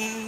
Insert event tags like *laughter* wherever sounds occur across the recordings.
All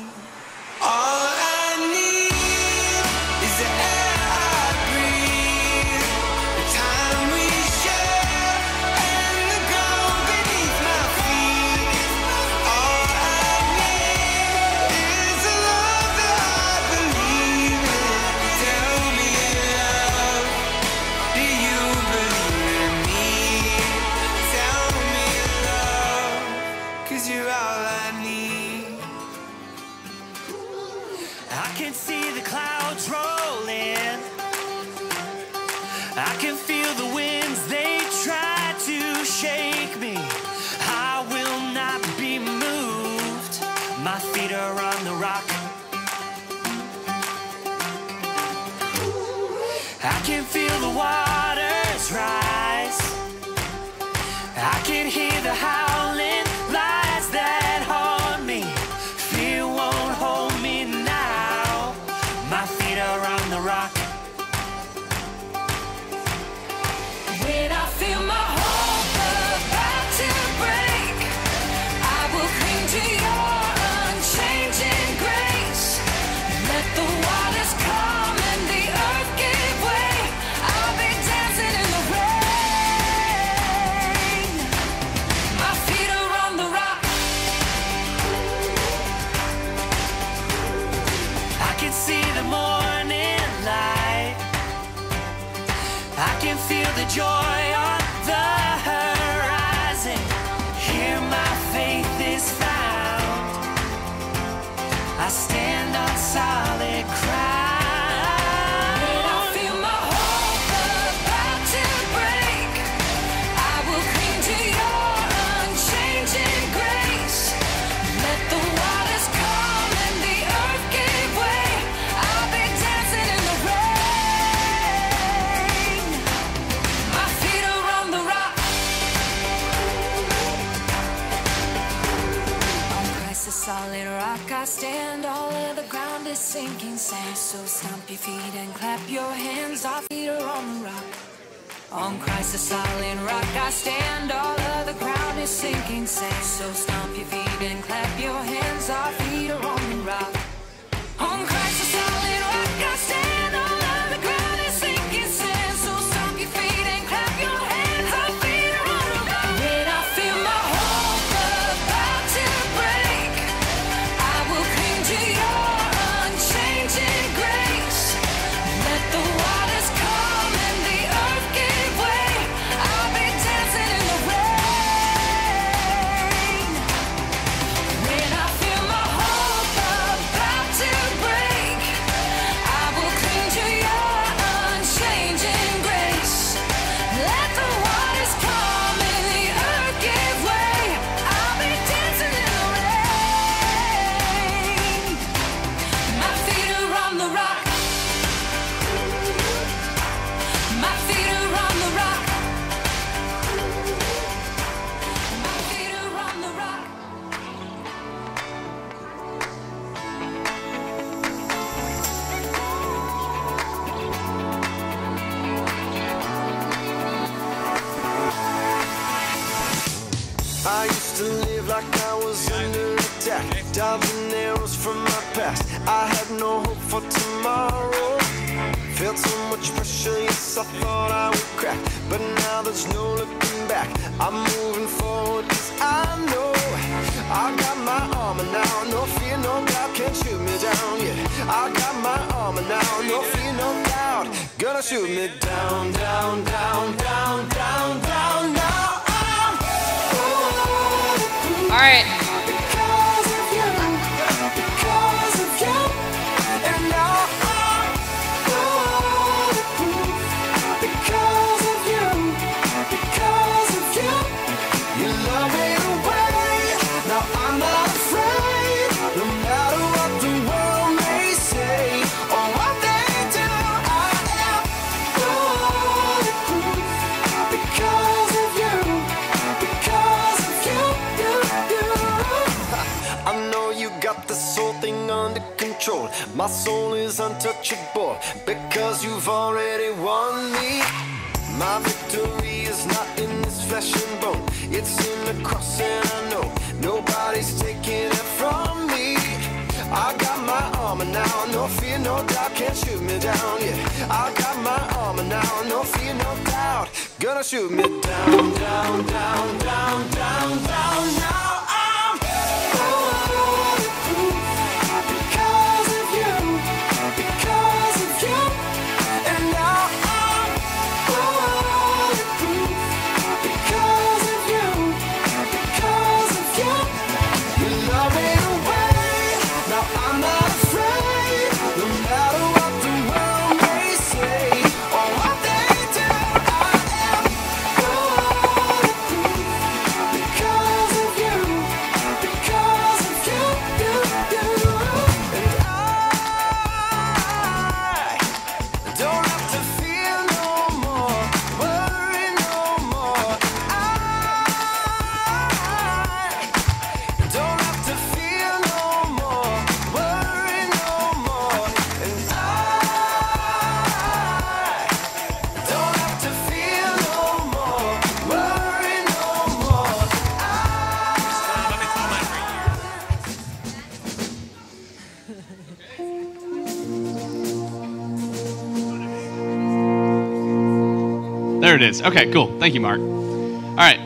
it is. Okay, cool. Thank you, Mark. All right.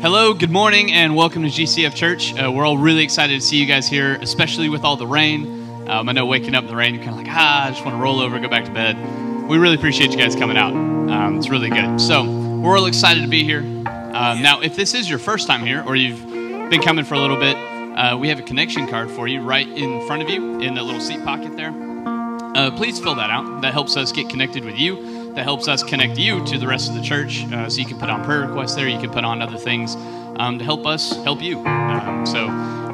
Hello, good morning, and welcome to GCF Church. Uh, we're all really excited to see you guys here, especially with all the rain. Um, I know waking up in the rain, you're kind of like, ah, I just want to roll over, go back to bed. We really appreciate you guys coming out. Um, it's really good. So, we're all excited to be here. Um, now, if this is your first time here, or you've been coming for a little bit, uh, we have a connection card for you right in front of you in that little seat pocket there. Uh, please fill that out. That helps us get connected with you. That helps us connect you to the rest of the church. Uh, so you can put on prayer requests there. You can put on other things um, to help us help you. Um, so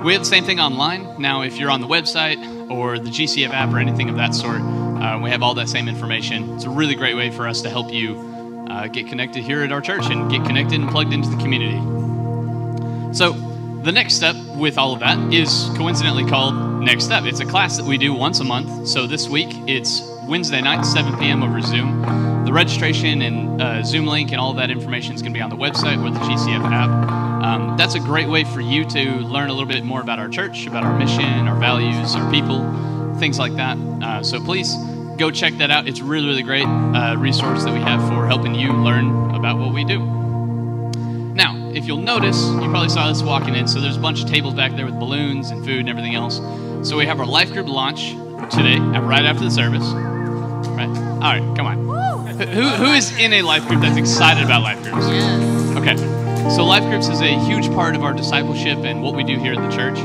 we have the same thing online. Now, if you're on the website or the GCF app or anything of that sort, uh, we have all that same information. It's a really great way for us to help you uh, get connected here at our church and get connected and plugged into the community. So, the next step with all of that is coincidentally called Next Step. It's a class that we do once a month. So, this week it's Wednesday night, 7 p.m. over Zoom. The registration and uh, Zoom link and all that information is going to be on the website or the GCF app. Um, that's a great way for you to learn a little bit more about our church, about our mission, our values, our people, things like that. Uh, so, please go check that out. It's really, really great uh, resource that we have for helping you learn about what we do. Now, if you'll notice, you probably saw us walking in, so there's a bunch of tables back there with balloons and food and everything else. So we have our life group launch today, right after the service. Right? All right, come on. Who, who is in a life group that's excited about life groups? Okay. So life groups is a huge part of our discipleship and what we do here at the church.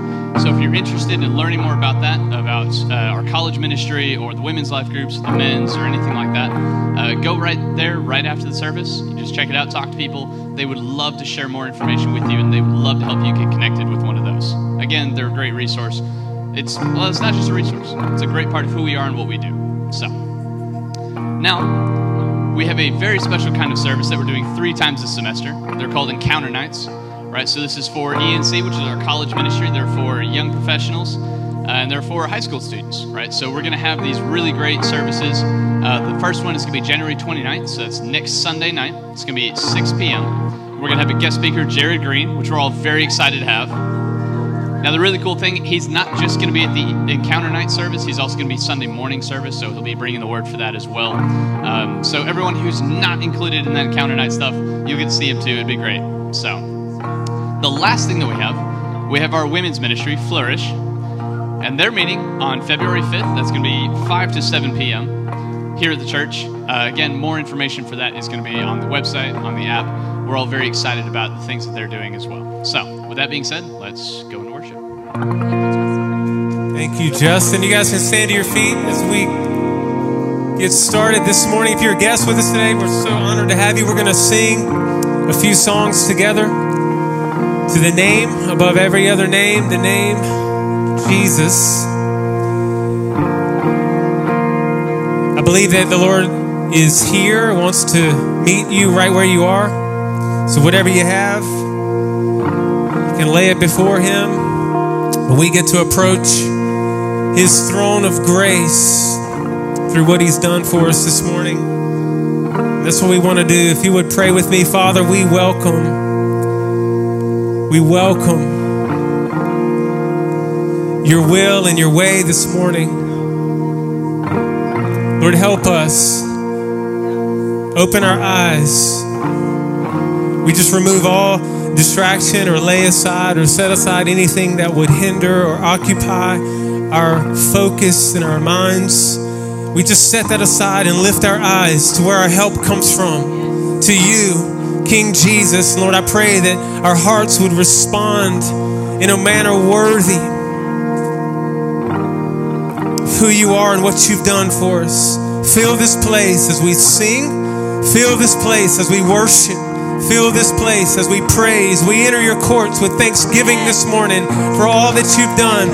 So if you're interested in learning more about that, about uh, our college ministry or the women's life groups, the men's or anything like that, uh, go right there right after the service. You just check it out, talk to people. They would love to share more information with you, and they would love to help you get connected with one of those. Again, they're a great resource. It's well, it's not just a resource; it's a great part of who we are and what we do. So now we have a very special kind of service that we're doing three times this semester. They're called Encounter Nights, right? So this is for ENC, which is our college ministry. They're for young professionals, uh, and they're for high school students, right? So we're going to have these really great services. Uh, the first one is going to be January 29th, so it's next Sunday night. It's going to be at 6 p.m. We're going to have a guest speaker, Jared Green, which we're all very excited to have. Now, the really cool thing, he's not just going to be at the encounter night service, he's also going to be Sunday morning service, so he'll be bringing the word for that as well. Um, so, everyone who's not included in that encounter night stuff, get to see him too. It'd be great. So, the last thing that we have, we have our women's ministry, Flourish, and they're meeting on February 5th. That's going to be 5 to 7 p.m. here at the church. Uh, again, more information for that is going to be on the website, on the app. We're all very excited about the things that they're doing as well. So, with that being said, let's go into worship. Thank you, Justin. You guys can stand to your feet as we get started this morning. If you're a guest with us today, we're so honored to have you. We're going to sing a few songs together to the name above every other name, the name Jesus. I believe that the Lord is here, wants to meet you right where you are. So, whatever you have, you can lay it before Him. And we get to approach His throne of grace through what He's done for us this morning. That's what we want to do. If you would pray with me, Father, we welcome. We welcome your will and your way this morning. Lord, help us. Open our eyes we just remove all distraction or lay aside or set aside anything that would hinder or occupy our focus and our minds. We just set that aside and lift our eyes to where our help comes from, to you, King Jesus. Lord, I pray that our hearts would respond in a manner worthy of who you are and what you've done for us. Fill this place as we sing, fill this place as we worship. Fill this place as we praise. We enter your courts with thanksgiving this morning for all that you've done.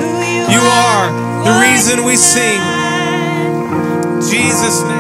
You are the reason we sing. Jesus' name.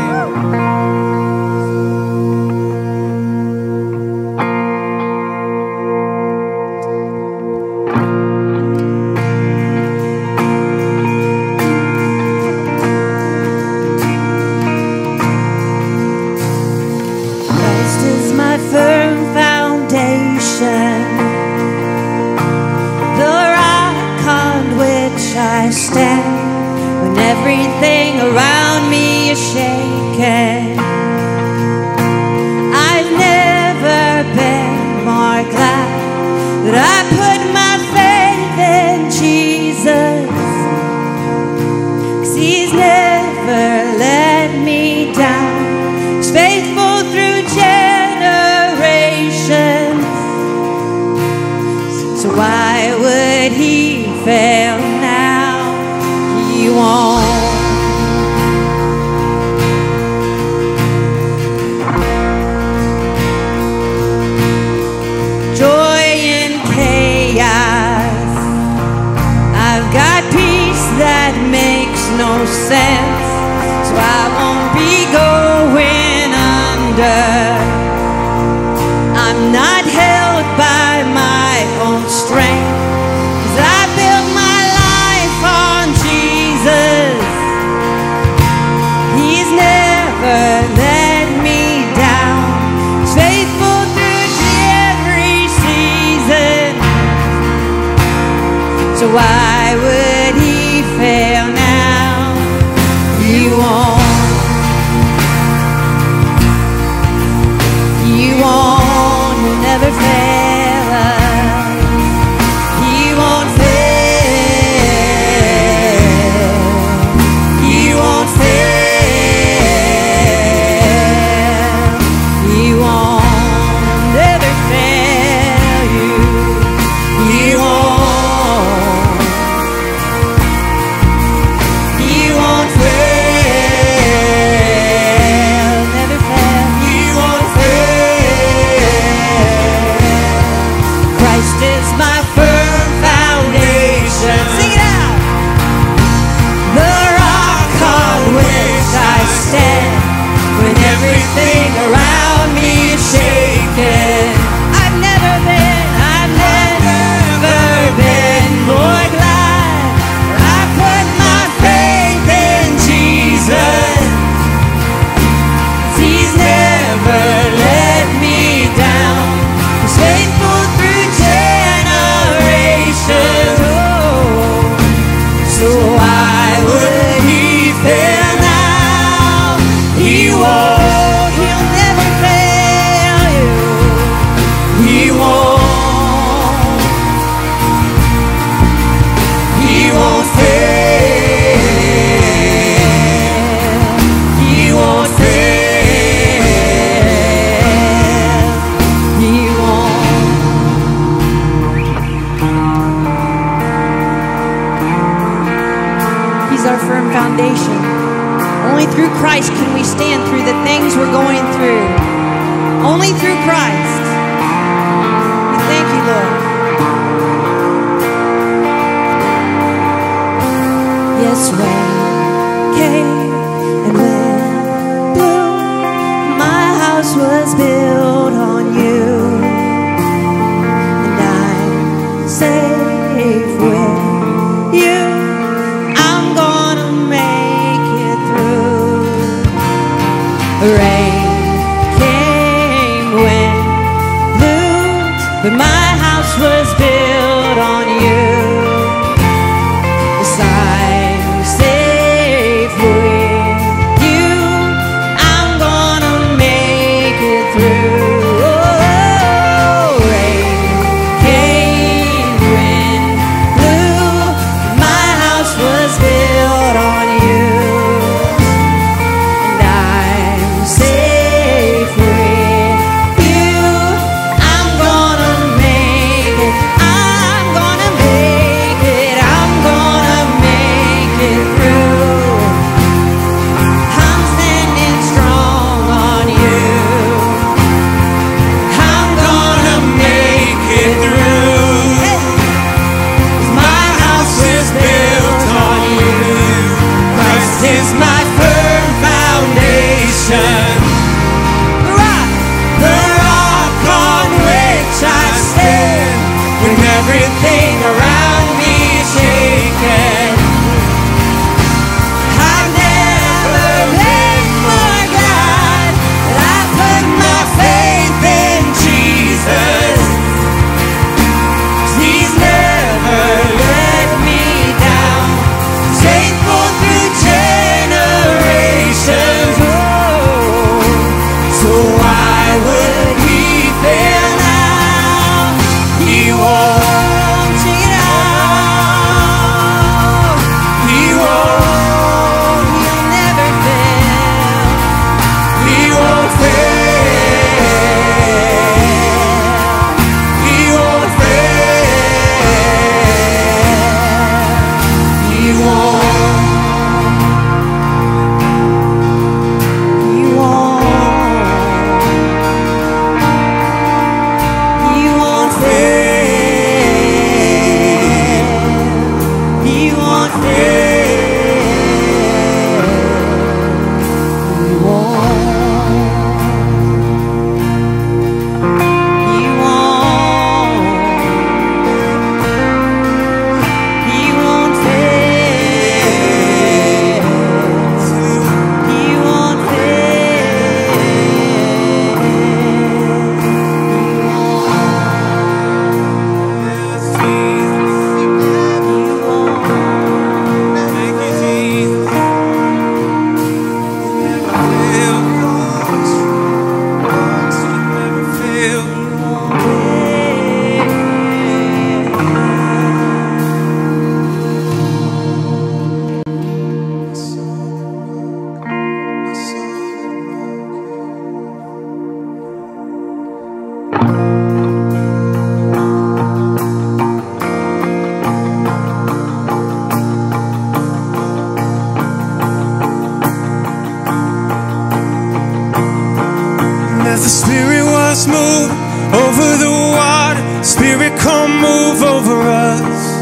cross move over the water. Spirit, come move over us.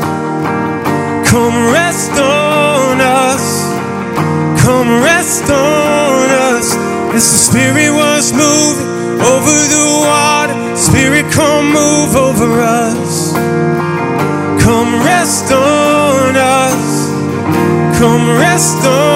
Come rest on us. Come rest on us. As the Spirit was moving over the water, Spirit, come move over us. Come rest on us. Come rest on us.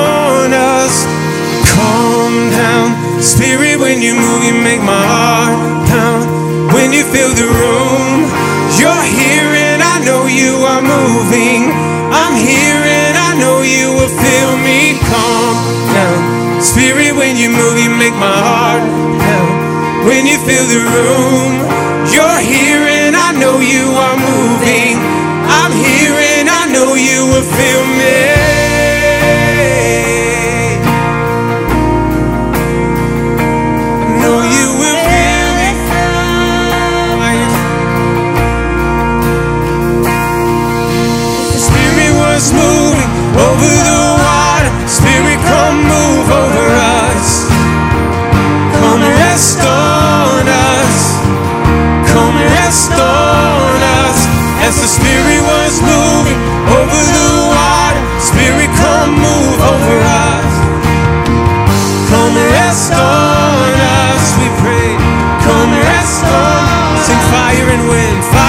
When you move, you make my heart pound. When you fill the room, you're here and I know you are moving. I'm here and I know you will feel me calm down. Spirit, when you move, you make my heart pound. When you fill the room, you're here and I know you are moving. I'm here and I know you will feel me. Spirit was moving over the water. Spirit, come move over us. Come rest on us, we pray. Come rest on us Sing fire and wind. Fire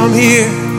from here.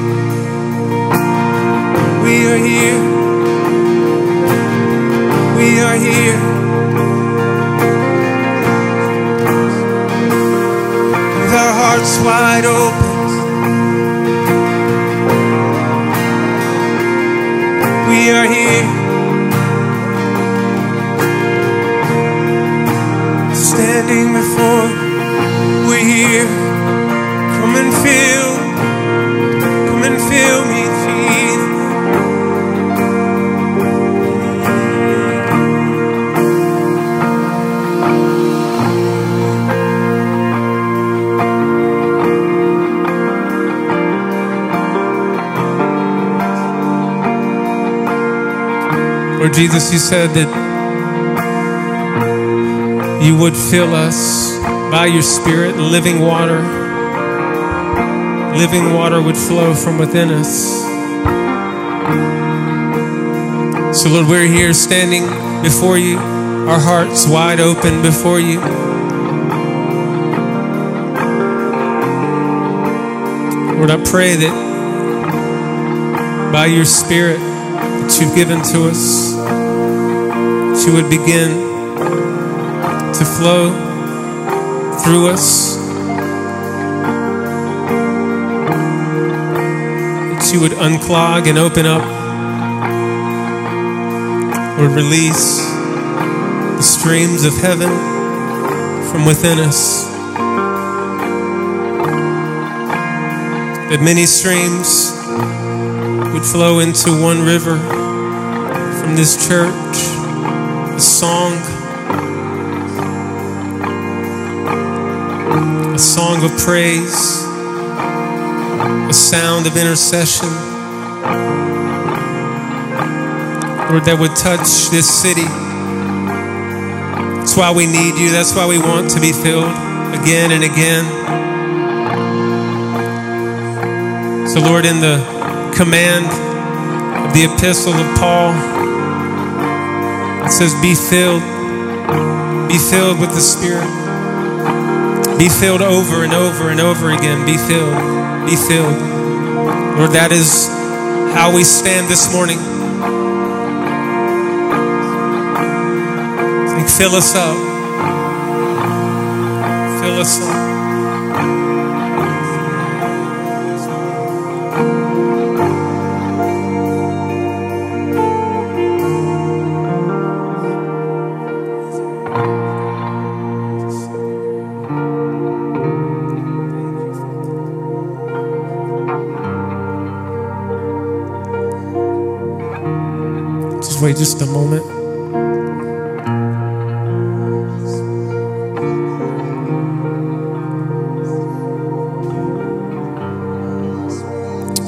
Jesus, you said that you would fill us by your Spirit, living water. Living water would flow from within us. So, Lord, we're here standing before you, our hearts wide open before you. Lord, I pray that by your Spirit that you've given to us, you would begin to flow through us, that would unclog and open up, Lord, release the streams of heaven from within us. That many streams would flow into one river from this church, song, a song of praise, a sound of intercession. Lord, that would touch this city. That's why we need you. That's why we want to be filled again and again. So, Lord, in the command of the epistle of Paul, it says, Be filled, be filled with the Spirit. Be filled over and over and over again. Be filled, be filled. Lord, that is how we stand this morning. Fill us up. Fill us up. Just a moment.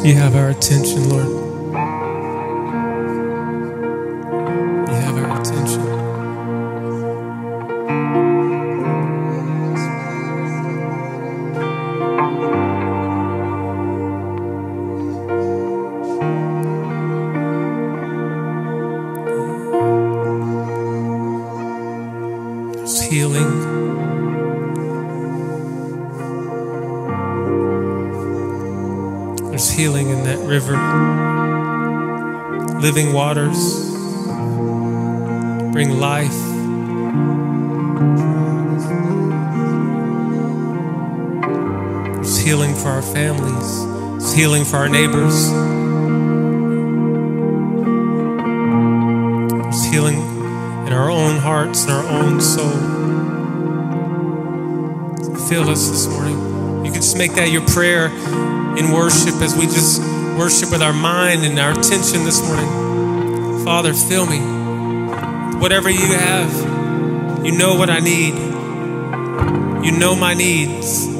You have our attention, Lord. Waters bring life. There's healing for our families. There's healing for our neighbors. There's healing in our own hearts and our own soul. Fill us this morning. You can just make that your prayer in worship as we just worship with our mind and our attention this morning. Father, fill me. Whatever you have, you know what I need. You know my needs.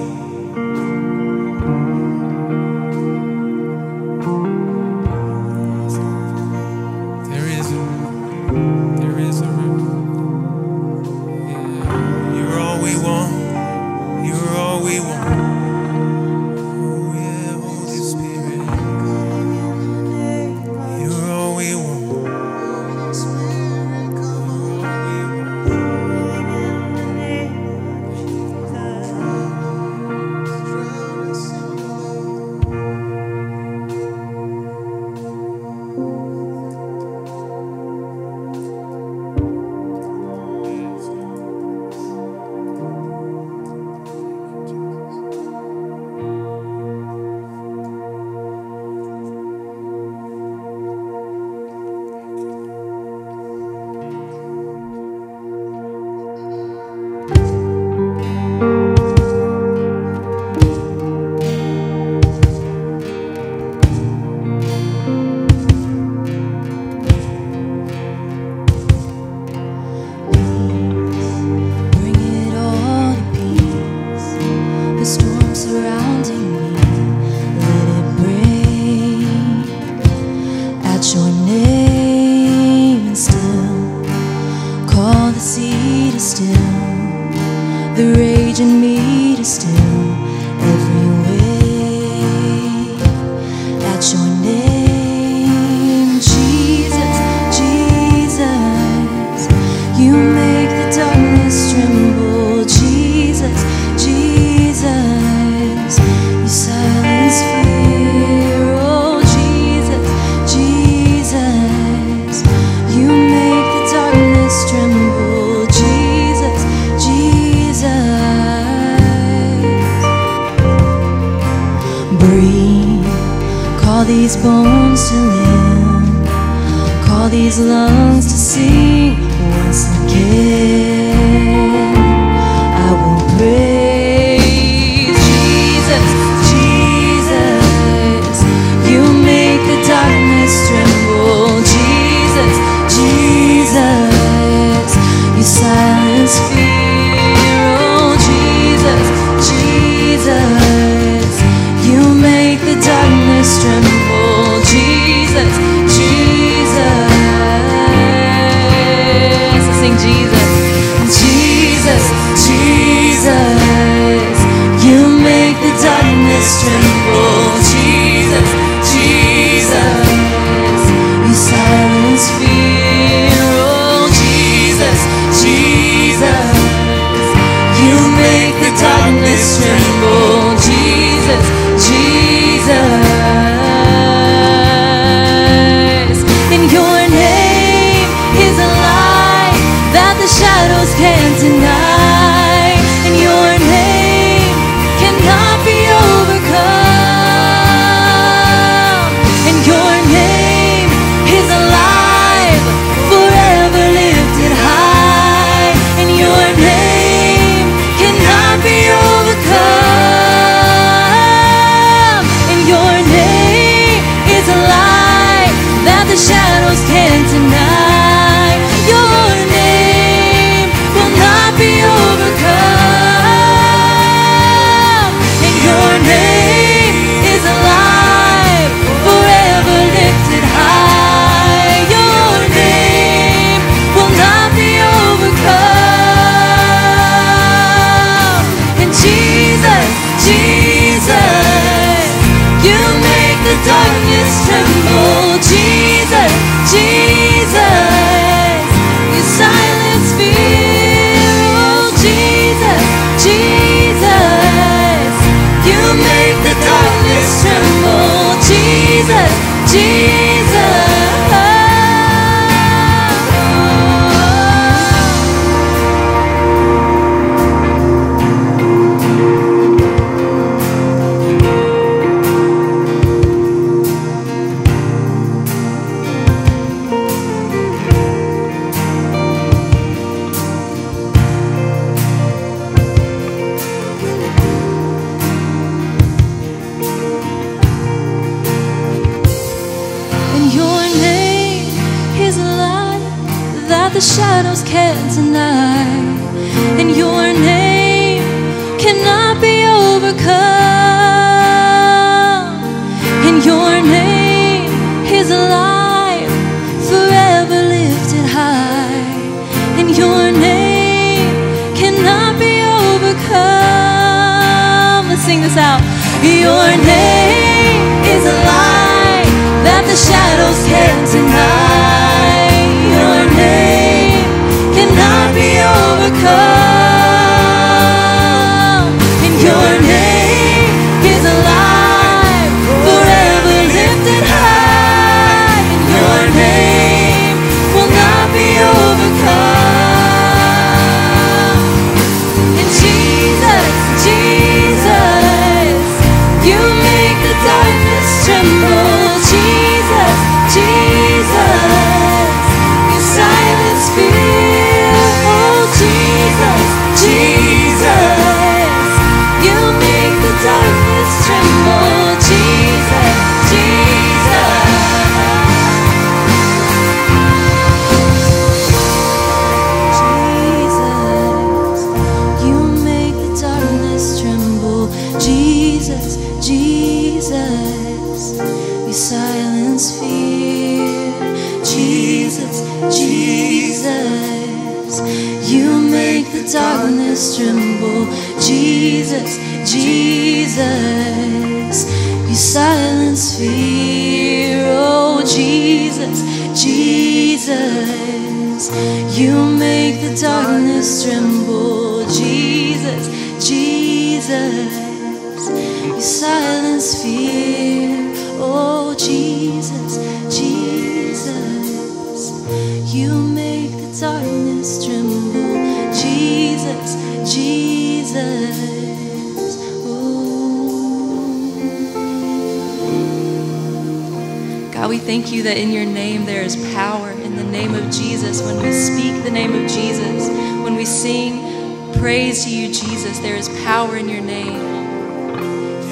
That in your name there is power. In the name of Jesus, when we speak the name of Jesus, when we sing praise to you, Jesus, there is power in your name.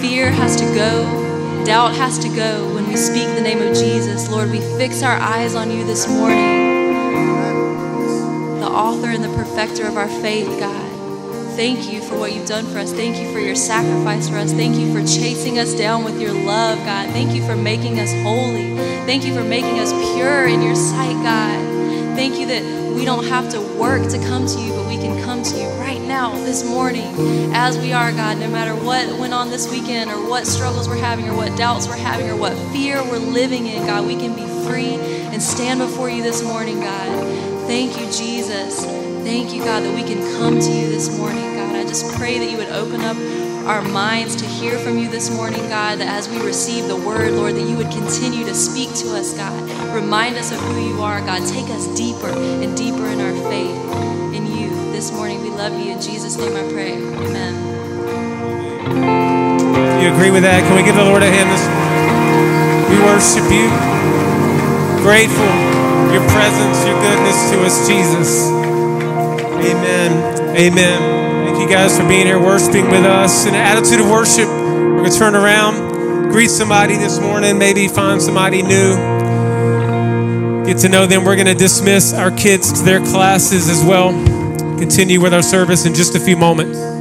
Fear has to go, doubt has to go when we speak the name of Jesus. Lord, we fix our eyes on you this morning, the author and the perfecter of our faith, God. Thank you for what you've done for us. Thank you for your sacrifice for us. Thank you for chasing us down with your love, God. Thank you for making us holy. Thank you for making us pure in your sight, God. Thank you that we don't have to work to come to you, but we can come to you right now, this morning, as we are, God, no matter what went on this weekend or what struggles we're having or what doubts we're having or what fear we're living in, God, we can be free and stand before you this morning, God. Thank you, Jesus. Thank you, God, that we can come to you this morning, God. I just pray that you would open up our minds to hear from you this morning, God, that as we receive the word, Lord, that you would continue to speak to us, God. Remind us of who you are, God. Take us deeper and deeper in our faith in you this morning. We love you. In Jesus' name I pray. Amen. You agree with that? Can we give the Lord a hand this morning? We worship you. Grateful for your presence, your goodness to us, Jesus. Amen. Amen. Thank you guys for being here, worshiping with us. In an attitude of worship, we're going to turn around, greet somebody this morning, maybe find somebody new, get to know them. We're going to dismiss our kids to their classes as well. Continue with our service in just a few moments.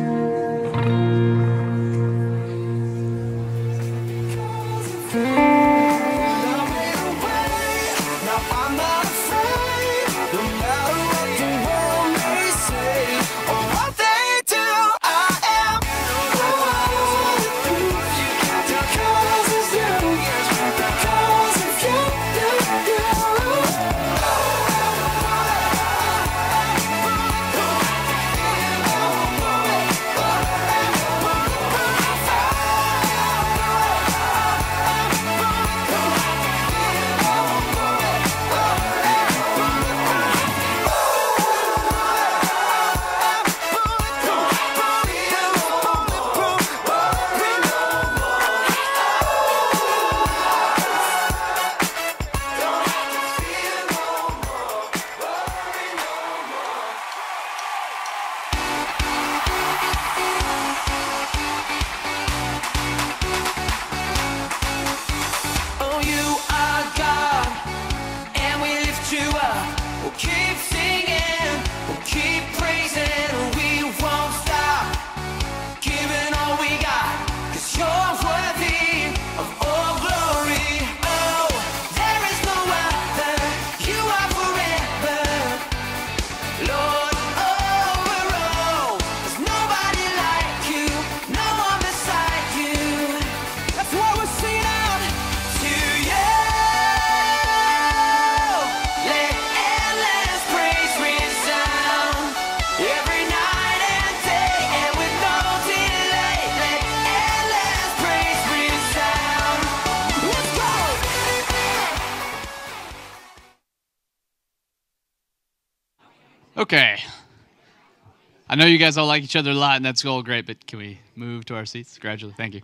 Know you guys all like each other a lot, and that's all great, but can we move to our seats gradually? Thank you.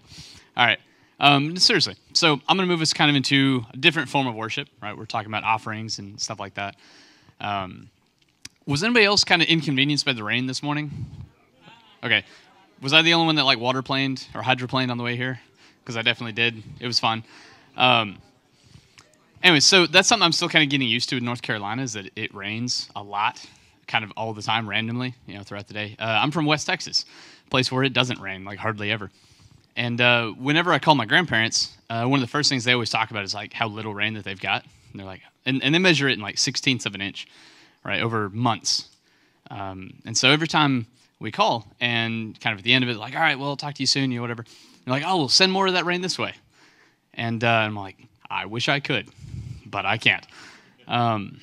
All right. Um, seriously. So I'm going to move us kind of into a different form of worship, right? We're talking about offerings and stuff like that. Um, was anybody else kind of inconvenienced by the rain this morning? Okay. Was I the only one that like water planed or hydroplaned on the way here? Because I definitely did. It was fun. Um, anyway, so that's something I'm still kind of getting used to in North Carolina is that it rains a lot, kind of all the time, randomly, you know, throughout the day. Uh, I'm from West Texas, place where it doesn't rain, like hardly ever. And uh, whenever I call my grandparents, uh, one of the first things they always talk about is like how little rain that they've got. And they're like, and, and they measure it in like sixteenths of an inch, right, over months. Um, and so every time we call and kind of at the end of it, like, all right, well, I'll talk to you soon, you know, whatever. They're like, oh, we'll send more of that rain this way. And uh, I'm like, I wish I could, but I can't. Um,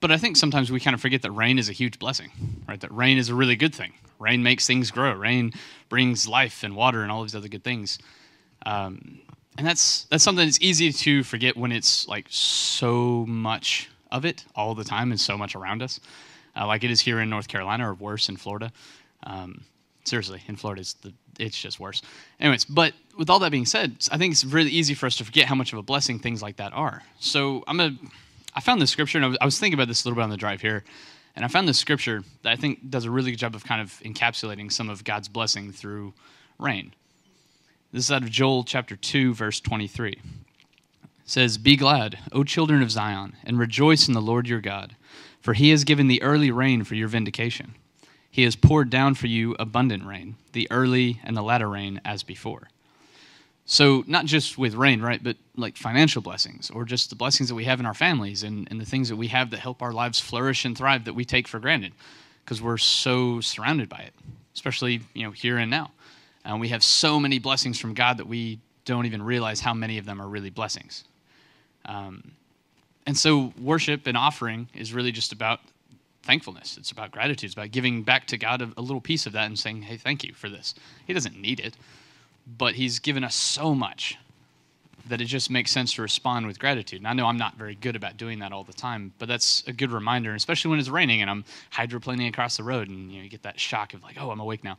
but I think sometimes we kind of forget that rain is a huge blessing, right? That rain is a really good thing. Rain makes things grow. Rain brings life and water and all these other good things. Um, and that's that's something that's easy to forget when it's like so much of it all the time and so much around us, uh, like it is here in North Carolina or worse in Florida. Um, Seriously, in Florida, it's, the, it's just worse. Anyways, but with all that being said, I think it's really easy for us to forget how much of a blessing things like that are. So I'm a, I found this scripture, and I was, I was thinking about this a little bit on the drive here, and I found this scripture that I think does a really good job of kind of encapsulating some of God's blessing through rain. This is out of Joel chapter 2, verse 23. It says, Be glad, O children of Zion, and rejoice in the Lord your God, for he has given the early rain for your vindication. He has poured down for you abundant rain, the early and the latter rain as before. So, not just with rain, right, but like financial blessings or just the blessings that we have in our families and, and the things that we have that help our lives flourish and thrive that we take for granted because we're so surrounded by it, especially, you know, here and now. And we have so many blessings from God that we don't even realize how many of them are really blessings. Um, and so, worship and offering is really just about thankfulness. It's about gratitude. It's about giving back to God a, a, little piece of that and saying, hey, thank you for this. He doesn't need it, but He's given us so much that it just makes sense to respond with gratitude. And I know I'm not very good about doing that all the time, but that's a good reminder, especially when it's raining and I'm hydroplaning across the road and you, know, you get that shock of like, oh, I'm awake now.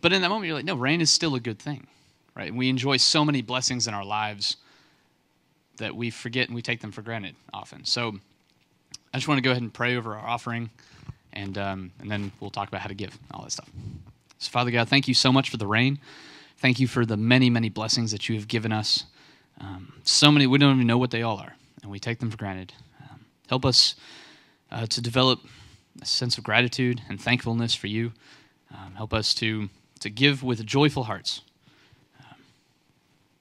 But in that moment, you're like, no, rain is still a good thing, right? We enjoy so many blessings in our lives that we forget and we take them for granted often. So I just want to go ahead and pray over our offering, and um, and then we'll talk about how to give all that stuff. So, Father God, thank you so much for the rain. Thank you for the many, many blessings that you have given us. Um, so many, we don't even know what they all are, and we take them for granted. Um, help us uh, to develop a sense of gratitude and thankfulness for you. Um, help us to, to give with joyful hearts um,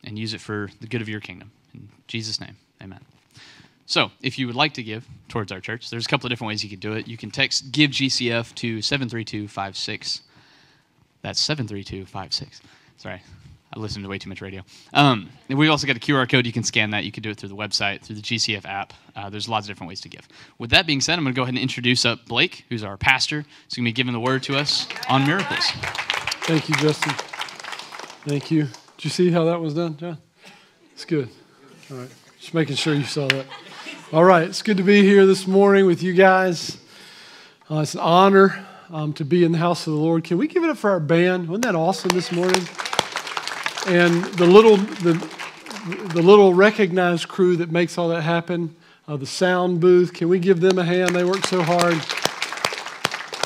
and use it for the good of your kingdom. In Jesus' name, amen. So, if you would like to give towards our church, there's a couple of different ways you can do it. You can text give GCF to 73256. That's 73256. Sorry, I listened to way too much radio. Um, we've also got a QR code. You can scan that. You can do it through the website, through the GCF app. Uh, there's lots of different ways to give. With that being said, I'm going to go ahead and introduce up Blake, who's our pastor. He's going to be giving the word to us on miracles. Thank you, Justin. Thank you. Did you see how that was done, John? It's good. All right. Just making sure you saw that. All right, it's good to be here this morning with you guys. Uh, it's an honor um, to be in the house of the Lord. Can we give it up for our band? Wasn't that awesome this morning? And the little the the little recognized crew that makes all that happen, uh, the sound booth. Can we give them a hand? They work so hard.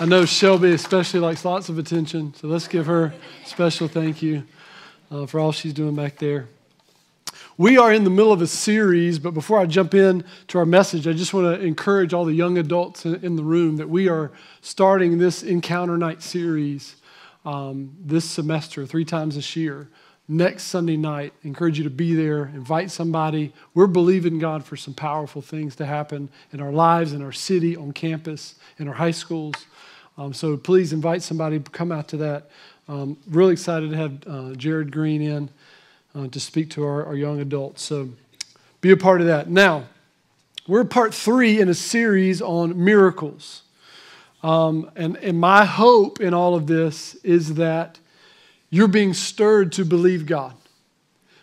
I know Shelby especially likes lots of attention, so let's give her a special thank you uh, for all she's doing back there. We are in the middle of a series, but before I jump in to our message, I just want to encourage all the young adults in the room that we are starting this Encounter Night series um, this semester, three times this year. Next Sunday night, encourage you to be there, invite somebody. We're believing God for some powerful things to happen in our lives, in our city, on campus, in our high schools. Um, so please invite somebody, come out to that. Um, really excited to have uh, Jared Green in uh, to speak to our, our young adults. So be a part of that. Now, we're part three in a series on miracles. Um, and, and my hope in all of this is that you're being stirred to believe God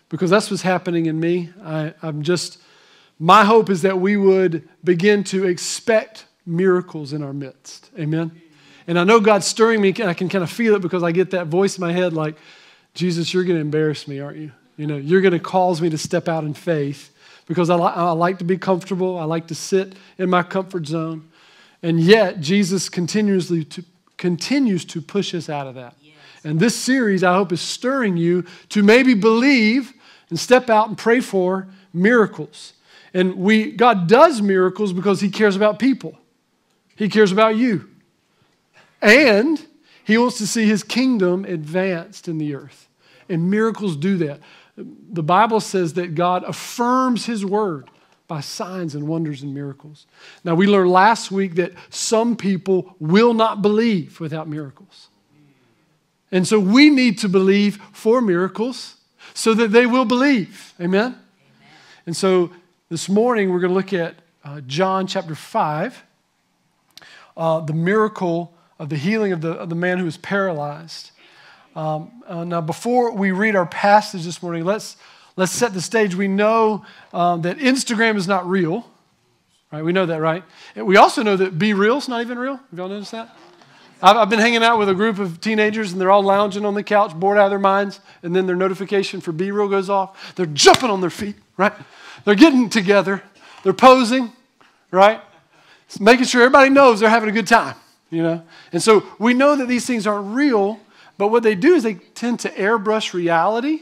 because that's what's happening in me. I, I'm just, my hope is that we would begin to expect miracles in our midst. Amen. And I know God's stirring me, and I can kind of feel it because I get that voice in my head like, Jesus, you're going to embarrass me, aren't you? You know, you're going to cause me to step out in faith because I, li- I like to be comfortable. I like to sit in my comfort zone. And yet, Jesus continuously to, continues to push us out of that. And this series, I hope, is stirring you to maybe believe and step out and pray for miracles. And we, God does miracles because He cares about people. He cares about you. And He wants to see His kingdom advanced in the earth. And miracles do that the Bible says that God affirms his word by signs and wonders and miracles. Now, we learned last week that some people will not believe without miracles. And so we need to believe for miracles so that they will believe. Amen? Amen. And so this morning we're going to look at uh, John chapter 5, uh, the miracle of the healing of the, of the man who was paralyzed. Um, uh, now, before we read our passage this morning, let's, let's set the stage. We know um, that Instagram is not real, right? We know that, right? And we also know that Be Real is not even real. Have y'all noticed that? I've, been hanging out with a group of teenagers and they're all lounging on the couch, bored out of their minds, and then their notification for Be Real goes off. They're jumping on their feet, right? They're getting together, they're posing, right? Making sure everybody knows they're having a good time, you know? And so we know that these things aren't real, but what they do is they tend to airbrush reality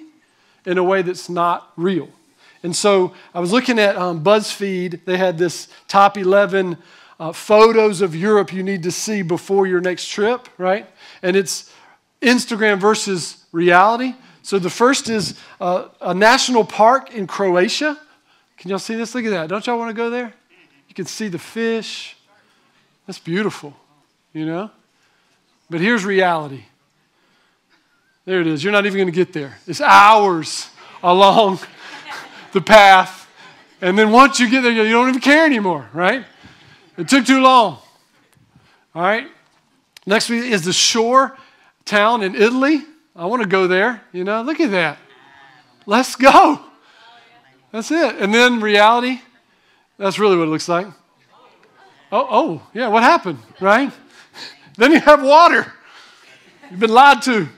in a way that's not real. And so I was looking at um, BuzzFeed, they had this top 11 uh, photos of Europe you need to see before your next trip, right? And it's Instagram versus reality. So the first is uh, a national park in Croatia. Can y'all see this? Look at that. Don't y'all want to go there? You can see the fish. That's beautiful, you know? But here's reality. There it is. You're not even going to get there. It's hours along *laughs* the path. And then once you get there, you don't even care anymore, right? It took too long. All right. Next is the shore town in Italy. I want to go there. You know, look at that. Let's go. That's it. And then reality. That's really what it looks like. Oh, oh, yeah. What happened? Right? *laughs* then you have water. You've been lied to.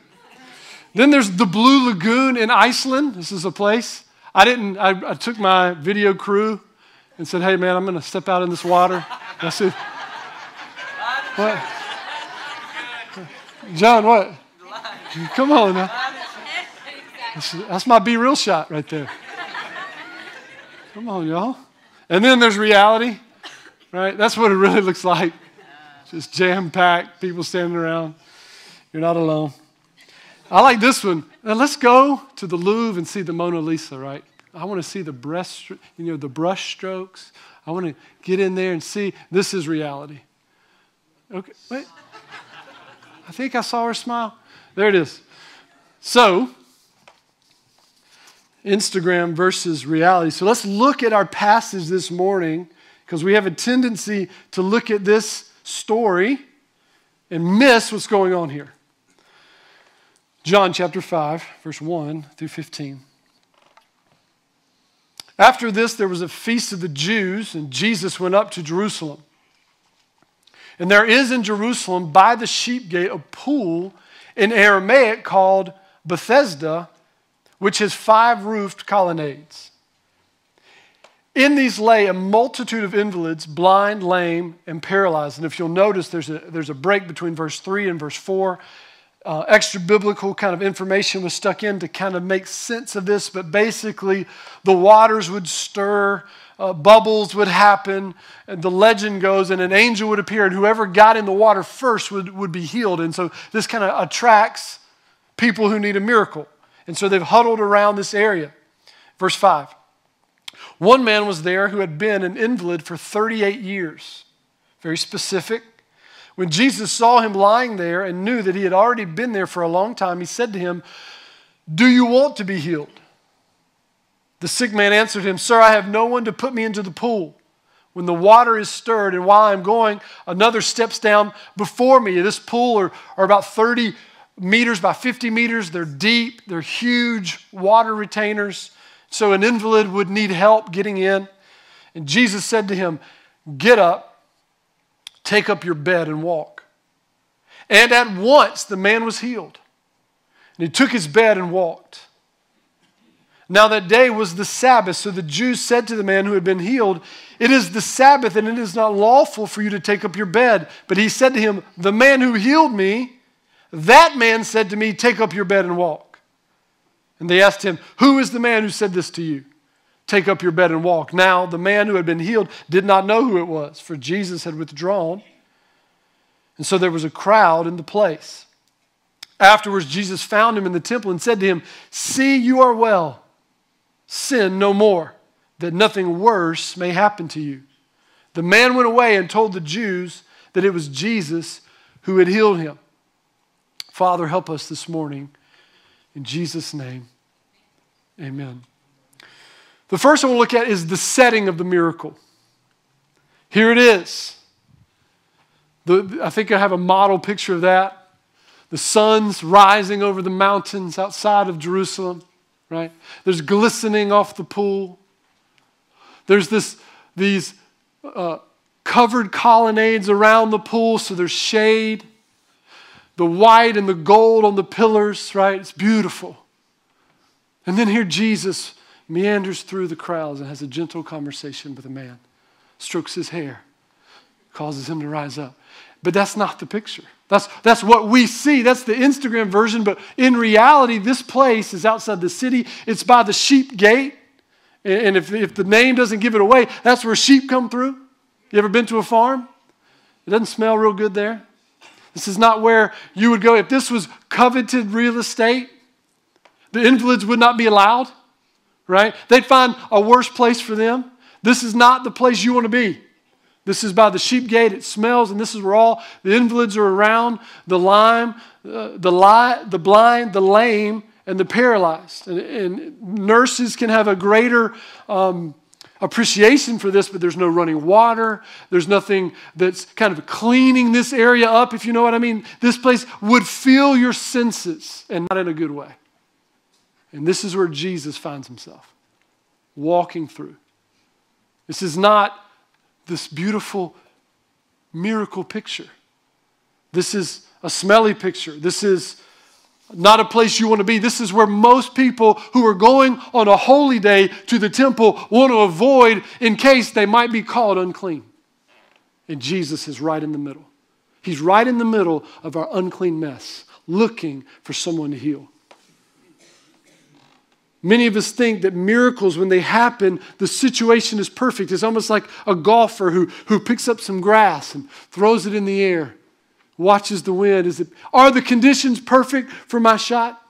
Then there's the Blue Lagoon in Iceland. This is a place. I didn't. I, I took my video crew and said, "Hey, man, I'm going to step out in this water." I said, "What?" John, what? Come on now. That's, that's my be real shot right there. Come on, y'all. And then there's reality, right? That's what it really looks like. Just jam packed, people standing around. You're not alone. I like this one. Now let's go to the Louvre and see the Mona Lisa, right? I want to see the breast, you know, the brush strokes. I want to get in there and see this is reality. Okay, wait. I think I saw her smile. There it is. So, Instagram versus reality. So let's look at our passage this morning because we have a tendency to look at this story and miss what's going on here. John chapter 5, verse 1 through 15. After this, there was a feast of the Jews, and Jesus went up to Jerusalem. And there is in Jerusalem by the sheep gate a pool in Aramaic called Bethesda, which has five roofed colonnades. In these lay a multitude of invalids, blind, lame, and paralyzed. And if you'll notice, there's a, there's a break between verse 3 and verse 4 uh, extra biblical kind of information was stuck in to kind of make sense of this, but basically the waters would stir, uh, bubbles would happen, and the legend goes, and an angel would appear, and whoever got in the water first would, would be healed. And so this kind of attracts people who need a miracle. And so they've huddled around this area. Verse 5 One man was there who had been an invalid for 38 years. Very specific when Jesus saw him lying there and knew that he had already been there for a long time, he said to him, Do you want to be healed? The sick man answered him, Sir, I have no one to put me into the pool. When the water is stirred, and while I'm going, another steps down before me. This pool are, are about 30 meters by 50 meters. They're deep, they're huge water retainers. So an invalid would need help getting in. And Jesus said to him, Get up Take up your bed and walk. And at once the man was healed. And he took his bed and walked. Now that day was the Sabbath, so the Jews said to the man who had been healed, It is the Sabbath, and it is not lawful for you to take up your bed. But he said to him, The man who healed me, that man said to me, Take up your bed and walk. And they asked him, Who is the man who said this to you? Take up your bed and walk. Now, the man who had been healed did not know who it was, for Jesus had withdrawn. And so there was a crowd in the place. Afterwards, Jesus found him in the temple and said to him, See, you are well. Sin no more, that nothing worse may happen to you. The man went away and told the Jews that it was Jesus who had healed him. Father, help us this morning. In Jesus' name, amen. The first one we'll look at is the setting of the miracle. Here it is. The, I think I have a model picture of that. The sun's rising over the mountains outside of Jerusalem, right? There's glistening off the pool. There's this, these uh, covered colonnades around the pool, so there's shade. the white and the gold on the pillars, right? It's beautiful. And then here Jesus meanders through the crowds and has a gentle conversation with a man, strokes his hair, causes him to rise up. But that's not the picture. That's, that's what we see. That's the Instagram version. But in reality, this place is outside the city. It's by the sheep gate. And if, if the name doesn't give it away, that's where sheep come through. You ever been to a farm? It doesn't smell real good there. This is not where you would go. If this was coveted real estate, the invalids would not be allowed, right? They'd find a worse place for them. This is not the place you want to be. This is by the sheep gate. It smells, and this is where all the invalids are around the lime, uh, the, li- the blind, the lame, and the paralyzed. And, and nurses can have a greater um, appreciation for this, but there's no running water. There's nothing that's kind of cleaning this area up, if you know what I mean. This place would fill your senses, and not in a good way. And this is where Jesus finds himself walking through. This is not this beautiful miracle picture. This is a smelly picture. This is not a place you want to be. This is where most people who are going on a holy day to the temple want to avoid in case they might be called unclean. And Jesus is right in the middle. He's right in the middle of our unclean mess, looking for someone to heal. Many of us think that miracles, when they happen, the situation is perfect. It's almost like a golfer who, who picks up some grass and throws it in the air, watches the wind. Is it, are the conditions perfect for my shot?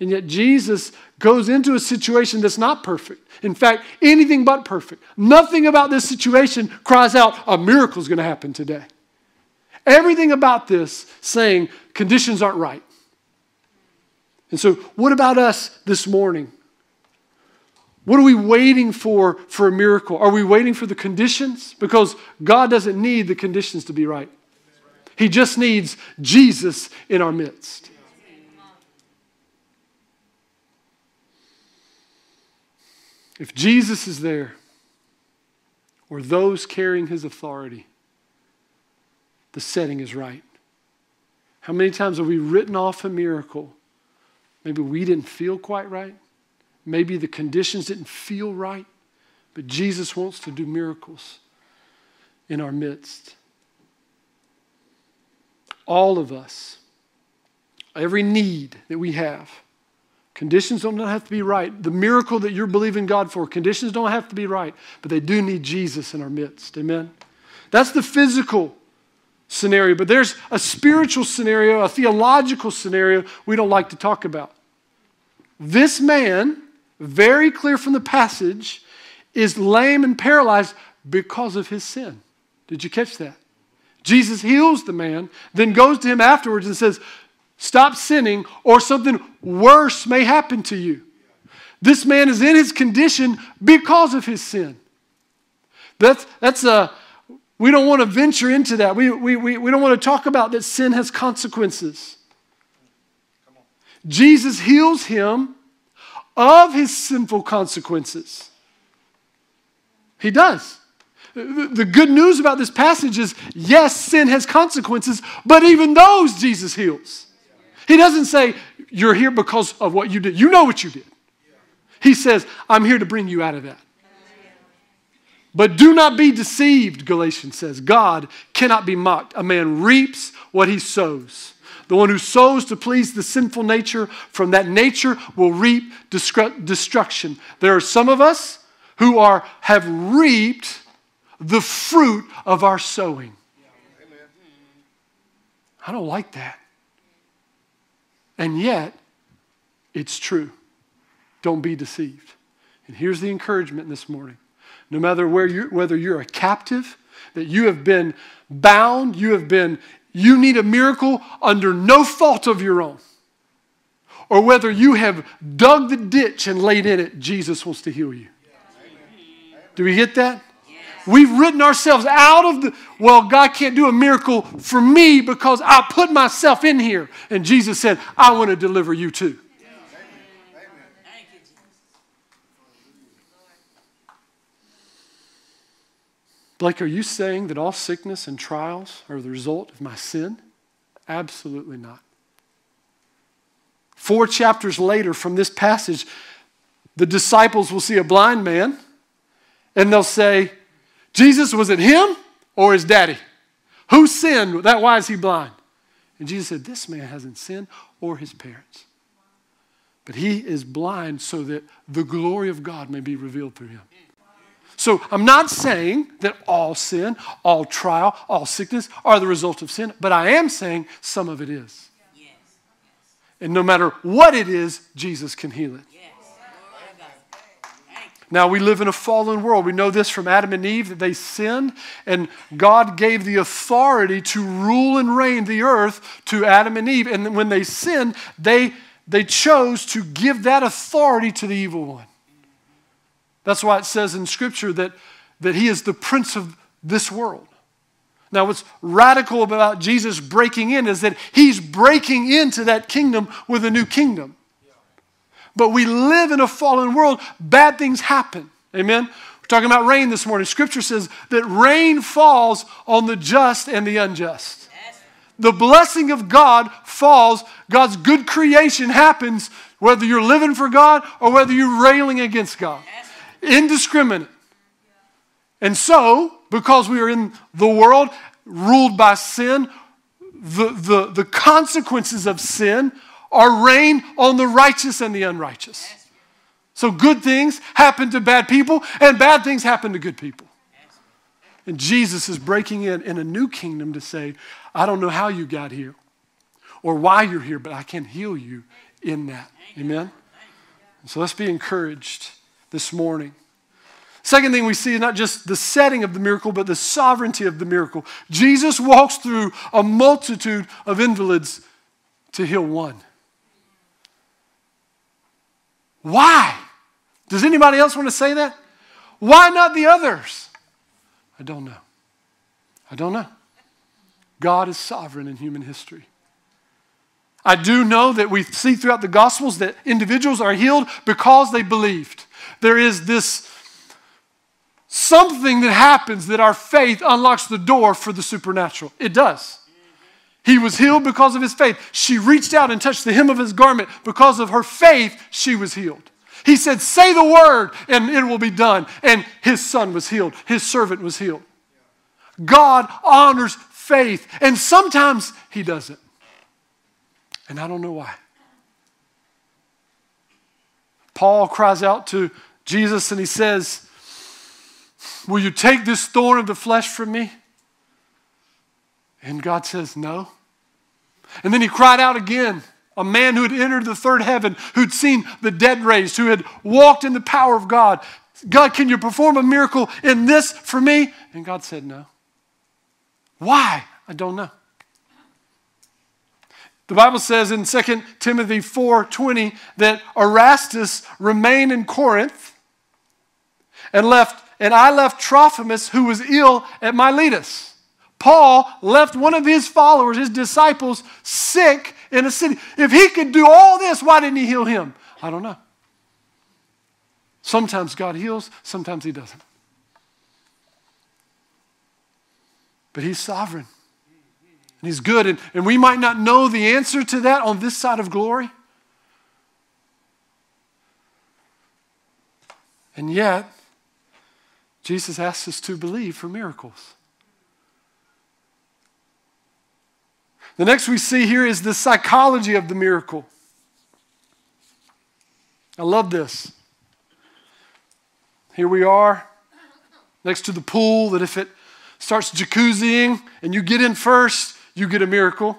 And yet Jesus goes into a situation that's not perfect. In fact, anything but perfect. Nothing about this situation cries out, a miracle is going to happen today. Everything about this saying conditions aren't right. And so, what about us this morning? What are we waiting for for a miracle? Are we waiting for the conditions? Because God doesn't need the conditions to be right. He just needs Jesus in our midst. If Jesus is there, or those carrying his authority, the setting is right. How many times have we written off a miracle Maybe we didn't feel quite right. Maybe the conditions didn't feel right. But Jesus wants to do miracles in our midst. All of us, every need that we have, conditions don't have to be right. The miracle that you're believing God for, conditions don't have to be right, but they do need Jesus in our midst. Amen? That's the physical scenario, but there's a spiritual scenario, a theological scenario we don't like to talk about. This man, very clear from the passage, is lame and paralyzed because of his sin. Did you catch that? Jesus heals the man, then goes to him afterwards and says, Stop sinning, or something worse may happen to you. This man is in his condition because of his sin. That's, that's a, we don't want to venture into that. We, we, we, we don't want to talk about that sin has consequences. Jesus heals him of his sinful consequences. He does. The good news about this passage is yes, sin has consequences, but even those Jesus heals. He doesn't say, You're here because of what you did. You know what you did. He says, I'm here to bring you out of that. But do not be deceived, Galatians says. God cannot be mocked. A man reaps what he sows. The one who sows to please the sinful nature from that nature will reap destruction. There are some of us who are, have reaped the fruit of our sowing. I don't like that. And yet, it's true. Don't be deceived. And here's the encouragement this morning. No matter where you whether you're a captive, that you have been bound, you have been you need a miracle under no fault of your own, or whether you have dug the ditch and laid in it, Jesus wants to heal you. Do we get that? We've written ourselves out of the, well, God can't do a miracle for me because I put myself in here. And Jesus said, I want to deliver you too. Blake, are you saying that all sickness and trials are the result of my sin? Absolutely not. Four chapters later from this passage, the disciples will see a blind man and they'll say, Jesus, was it him or his daddy? Who sinned? That why is he blind? And Jesus said, This man hasn't sinned or his parents. But he is blind so that the glory of God may be revealed through him. So I'm not saying that all sin, all trial, all sickness are the result of sin, but I am saying some of it is. And no matter what it is, Jesus can heal it. Now, we live in a fallen world. We know this from Adam and Eve that they sinned, and God gave the authority to rule and reign the earth to Adam and Eve. And when they sinned, they, they chose to give that authority to the evil one. That's why it says in Scripture that, that he is the prince of this world. Now, what's radical about Jesus breaking in is that he's breaking into that kingdom with a new kingdom. But we live in a fallen world, bad things happen. Amen? We're talking about rain this morning. Scripture says that rain falls on the just and the unjust. The blessing of God falls, God's good creation happens whether you're living for God or whether you're railing against God. Indiscriminate. And so, because we are in the world ruled by sin, the, the, the consequences of sin are rain on the righteous and the unrighteous. So good things happen to bad people, and bad things happen to good people. And Jesus is breaking in in a new kingdom to say, I don't know how you got here or why you're here, but I can heal you in that. Amen? So let's be encouraged this morning. Second thing we see is not just the setting of the miracle, but the sovereignty of the miracle. Jesus walks through a multitude of invalids to heal one. Why? Does anybody else want to say that? Why not the others? I don't know. I don't know. God is sovereign in human history. I do know that we see throughout the Gospels that individuals are healed because they believed. There is this something that happens that our faith unlocks the door for the supernatural. It does. He was healed because of his faith. She reached out and touched the hem of his garment. Because of her faith, she was healed. He said, Say the word and it will be done. And his son was healed, his servant was healed. God honors faith, and sometimes he doesn't. And I don't know why. Paul cries out to Jesus and he says, Will you take this thorn of the flesh from me? And God says, No. And then he cried out again. A man who had entered the third heaven, who'd seen the dead raised, who had walked in the power of God. God, can you perform a miracle in this for me? And God said, No. Why? I don't know. The Bible says in 2 Timothy 4:20 that Erastus remained in Corinth and left and I left Trophimus, who was ill at Miletus. Paul left one of his followers, his disciples, sick in a city. If he could do all this, why didn't he heal him? I don't know. Sometimes God heals, sometimes he doesn't. But he's sovereign. And he's good. And, and we might not know the answer to that on this side of glory. And yet, Jesus asks us to believe for miracles. The next we see here is the psychology of the miracle. I love this. Here we are next to the pool that if it starts jacuzziing and you get in first, you get a miracle.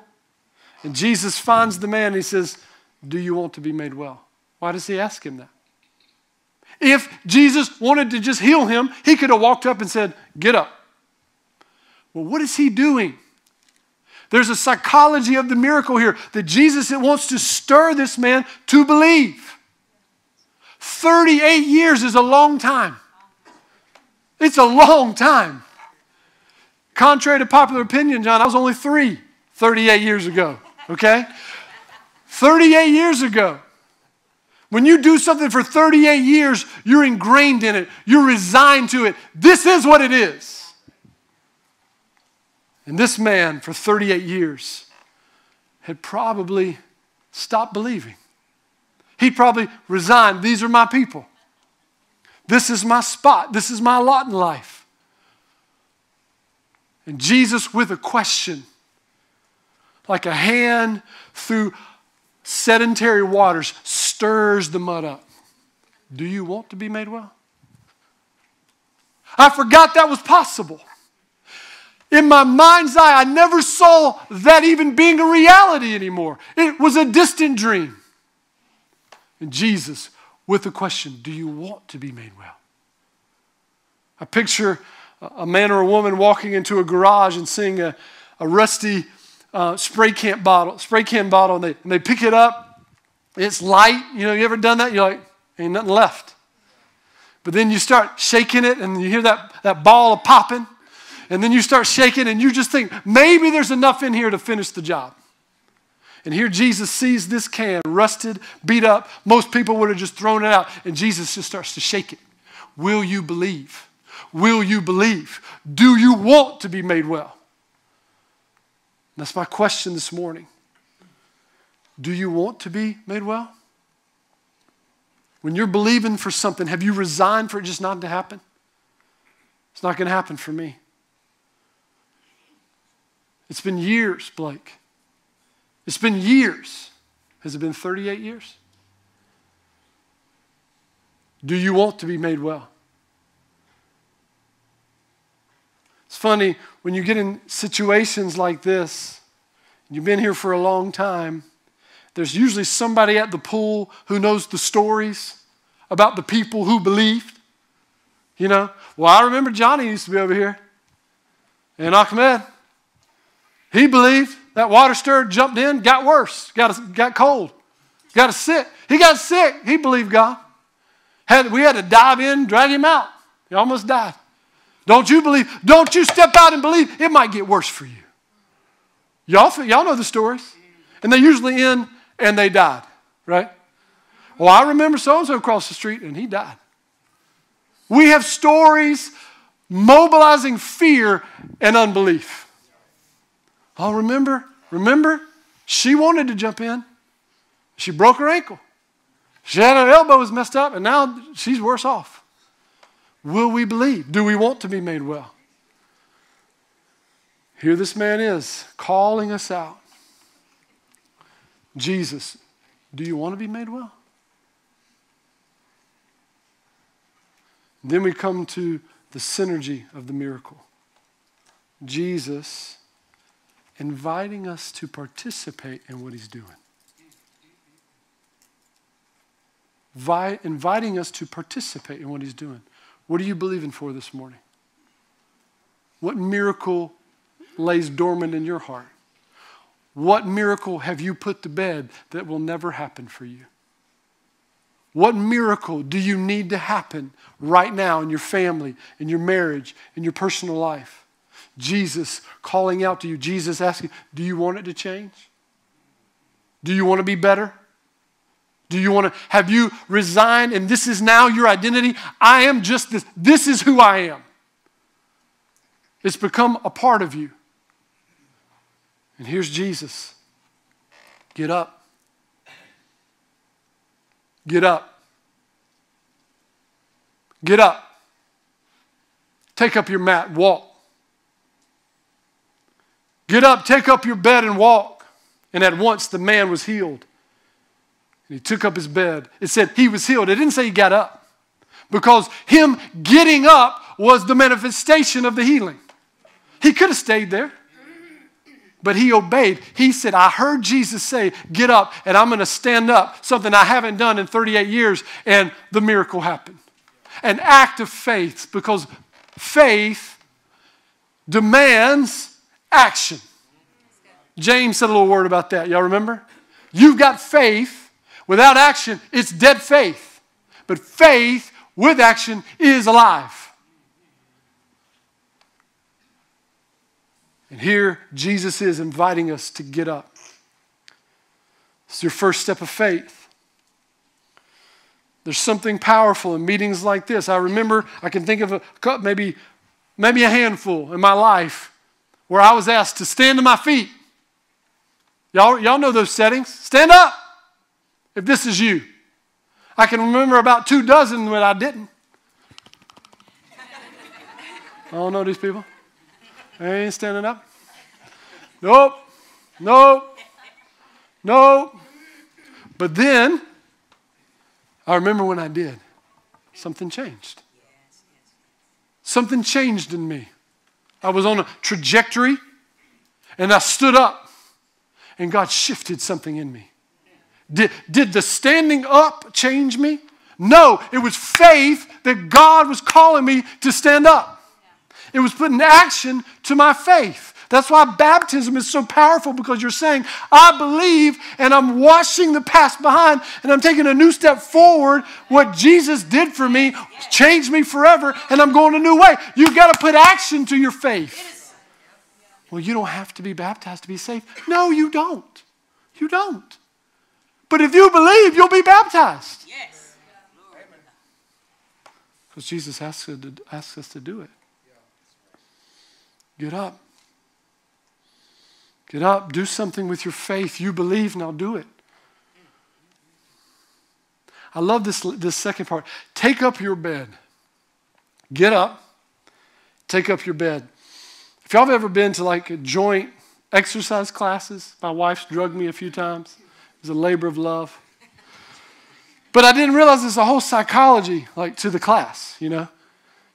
And Jesus finds the man and he says, Do you want to be made well? Why does he ask him that? If Jesus wanted to just heal him, he could have walked up and said, Get up. Well, what is he doing? There's a psychology of the miracle here that Jesus wants to stir this man to believe. 38 years is a long time. It's a long time. Contrary to popular opinion, John, I was only three 38 years ago, okay? 38 years ago. When you do something for 38 years, you're ingrained in it, you're resigned to it. This is what it is. And this man, for 38 years, had probably stopped believing. He'd probably resigned. These are my people. This is my spot. This is my lot in life. And Jesus, with a question, like a hand through sedentary waters, stirs the mud up. Do you want to be made well? I forgot that was possible. In my mind's eye, I never saw that even being a reality anymore. It was a distant dream. And Jesus, with the question, Do you want to be made well? I picture a man or a woman walking into a garage and seeing a, a rusty uh, spray can bottle, spray can bottle, and they, and they pick it up. It's light. You know, you ever done that? You're like, ain't nothing left. But then you start shaking it and you hear that, that ball of popping. And then you start shaking and you just think, maybe there's enough in here to finish the job. And here Jesus sees this can rusted, beat up. Most people would have just thrown it out. And Jesus just starts to shake it. Will you believe? Will you believe? Do you want to be made well? That's my question this morning. Do you want to be made well? When you're believing for something, have you resigned for it just not to happen? It's not going to happen for me. It's been years, Blake. It's been years. Has it been 38 years? Do you want to be made well? It's funny when you get in situations like this, you've been here for a long time, there's usually somebody at the pool who knows the stories about the people who believed. You know, well, I remember Johnny used to be over here and Ahmed. He believed that water stirred, jumped in, got worse, got, got cold, got sick. He got sick. He believed God. Had, we had to dive in, drag him out. He almost died. Don't you believe? Don't you step out and believe? It might get worse for you. Y'all, y'all know the stories. And they usually end and they died, right? Well, I remember so and so across the street and he died. We have stories mobilizing fear and unbelief. Oh, remember? Remember? She wanted to jump in. She broke her ankle. She had her elbow was messed up, and now she's worse off. Will we believe? Do we want to be made well? Here this man is calling us out. Jesus, do you want to be made well? Then we come to the synergy of the miracle. Jesus inviting us to participate in what he's doing. Vi- inviting us to participate in what he's doing. What are you believing for this morning? What miracle lays dormant in your heart? What miracle have you put to bed that will never happen for you? What miracle do you need to happen right now in your family, in your marriage, in your personal life? Jesus calling out to you, Jesus asking, Do you want it to change? Do you want to be better? Do you want to, have you resigned and this is now your identity? I am just this. This is who I am. It's become a part of you. And here's Jesus. Get up. Get up. Get up. Take up your mat, walk. Get up, take up your bed, and walk. And at once the man was healed. And he took up his bed. It said he was healed. It didn't say he got up. Because him getting up was the manifestation of the healing. He could have stayed there. But he obeyed. He said, I heard Jesus say, Get up, and I'm going to stand up, something I haven't done in 38 years, and the miracle happened. An act of faith, because faith demands action. James said a little word about that. Y'all remember? You've got faith. Without action, it's dead faith. But faith with action is alive. And here, Jesus is inviting us to get up. It's your first step of faith. There's something powerful in meetings like this. I remember, I can think of a cup, maybe, maybe a handful in my life where I was asked to stand to my feet. Y'all, y'all know those settings. Stand up if this is you. I can remember about two dozen when I didn't. I don't know these people. They ain't standing up. Nope. Nope. Nope. But then, I remember when I did, something changed. Something changed in me. I was on a trajectory and I stood up and God shifted something in me. Did, did the standing up change me? No, it was faith that God was calling me to stand up. It was putting action to my faith. That's why baptism is so powerful because you're saying, I believe and I'm washing the past behind and I'm taking a new step forward. What Jesus did for me changed me forever and I'm going a new way. You've got to put action to your faith. Well, you don't have to be baptized to be saved. No, you don't. You don't. But if you believe, you'll be baptized. Yes. Because Jesus asks us, to, asks us to do it. Get up. Get up. Do something with your faith. You believe, now do it. I love this, this second part. Take up your bed. Get up. Take up your bed. If y'all have ever been to like joint exercise classes, my wife's drugged me a few times. Was a labor of love. But I didn't realize there's a whole psychology like to the class, you know.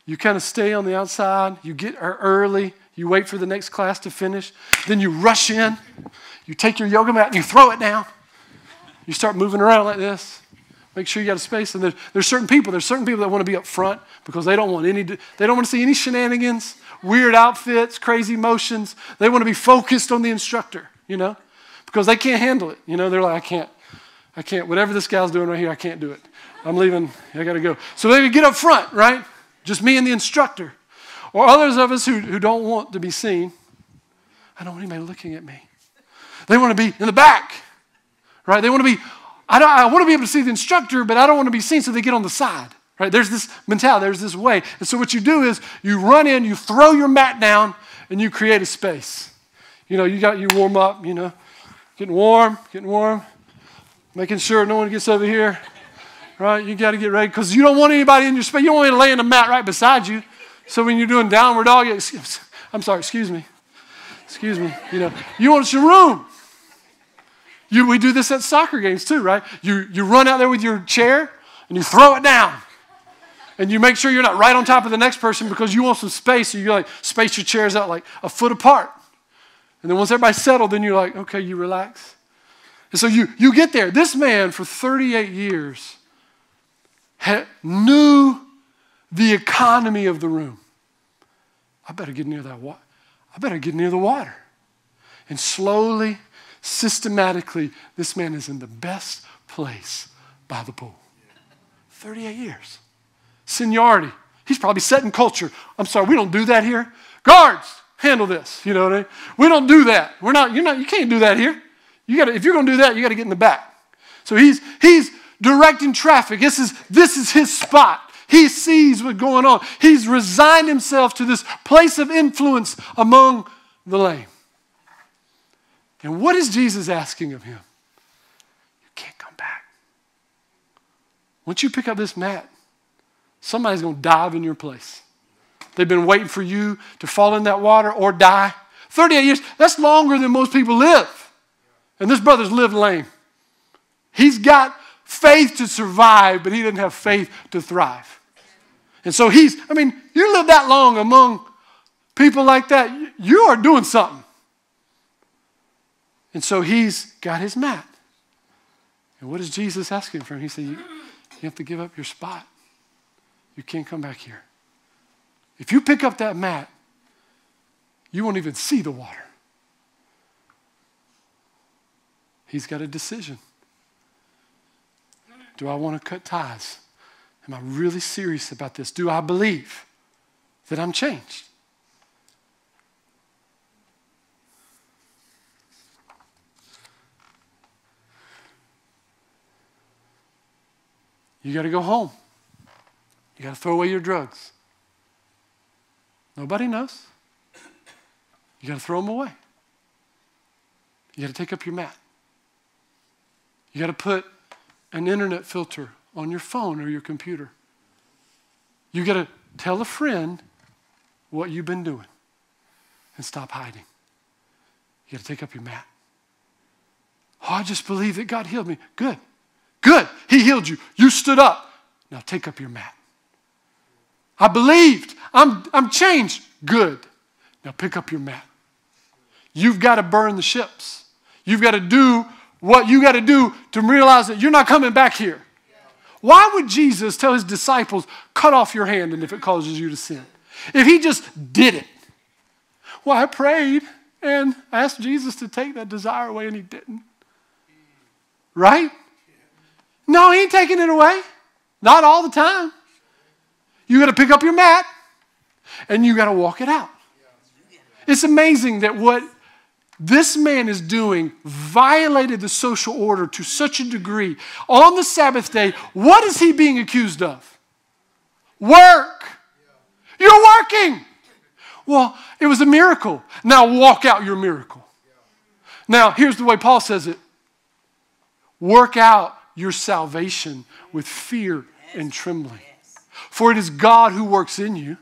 You kind of stay on the outside, you get er, early, you wait for the next class to finish, then you rush in, you take your yoga mat and you throw it down. You start moving around like this. Make sure you got a space. And there's, there's certain people, there's certain people that want to be up front because they don't want any, they don't want to see any shenanigans, weird outfits, crazy motions. They want to be focused on the instructor, you know, because they can't handle it. You know, they're like, I can't, I can't, whatever this guy's doing right here, I can't do it. I'm leaving, I got to go. So they get up front, right? Just me and the instructor. Or others of us who, who don't want to be seen. I don't want anybody looking at me. They want to be in the back, right? They want to be, I, don't, I want to be able to see the instructor, but I don't want to be seen, so they get on the side, right? There's this mentality, there's this way. And so what you do is you run in, you throw your mat down, and you create a space. You know, you got, you warm up, you know, getting warm, getting warm, making sure no one gets over here, right? You got to get ready because you don't want anybody in your space. You don't want to lay in the mat right beside you. So when you're doing downward dog, I'm sorry, excuse me. Excuse me. You know, you want some room. You, we do this at soccer games too, right? You, you run out there with your chair and you throw it down. And you make sure you're not right on top of the next person because you want some space. So you like space your chairs out like a foot apart. And then once everybody's settled, then you're like, okay, you relax. And so you, you get there. This man for 38 years had, knew the economy of the room. I better get near that water. I better get near the water. And slowly, systematically, this man is in the best place by the pool. 38 years. Seniority. He's probably setting culture. I'm sorry, we don't do that here. Guards, handle this. You know what I mean? We don't do that. We're not, you're not, you can't do that here. You gotta, if you're gonna do that, you gotta get in the back. So he's he's directing traffic. This is this is his spot. He sees what's going on. He's resigned himself to this place of influence among the lame. And what is Jesus asking of him? You can't come back. Once you pick up this mat, somebody's to dive in your place. They've been waiting for you to fall in that water or die. 38 years, that's longer than most people live. And this brother's lived lame. He's got faith to survive, but he didn't have faith to thrive. And so he's, I mean, you live that long among people like that, you are doing something. And so he's got his mat. And what is Jesus asking from him? He said, you, you have to give up your spot. You can't come back here. If you pick up that mat, you won't even see the water. He's got a decision. Do I want to cut ties? Am I really serious about this? Do I believe that I'm changed? You got to go home. You got to throw away your drugs. Nobody knows. You got to throw them away. You got to take up your mat. You got to put an internet filter on your phone or your computer. You got to tell a friend what you've been doing and stop hiding. You got to take up your mat. Oh, I just believe that God healed me. Good. Good. He healed you. You stood up. Now take up your mat. I believed. I'm, I'm changed. Good. Now pick up your mat. You've got to burn the ships. You've got to do what you got to do to realize that you're not coming back here. Why would Jesus tell his disciples, cut off your hand and if it causes you to sin? If he just did it. Well, I prayed and asked Jesus to take that desire away and he didn't. Right? No, he ain't taking it away. Not all the time. You got to pick up your mat and you got to walk it out. It's amazing that what this man is doing violated the social order to such a degree. On the Sabbath day, what is he being accused of? Work. You're working. Well, it was a miracle. Now walk out your miracle. Now, here's the way Paul says it work out your salvation with fear and trembling. For it is God who works in you.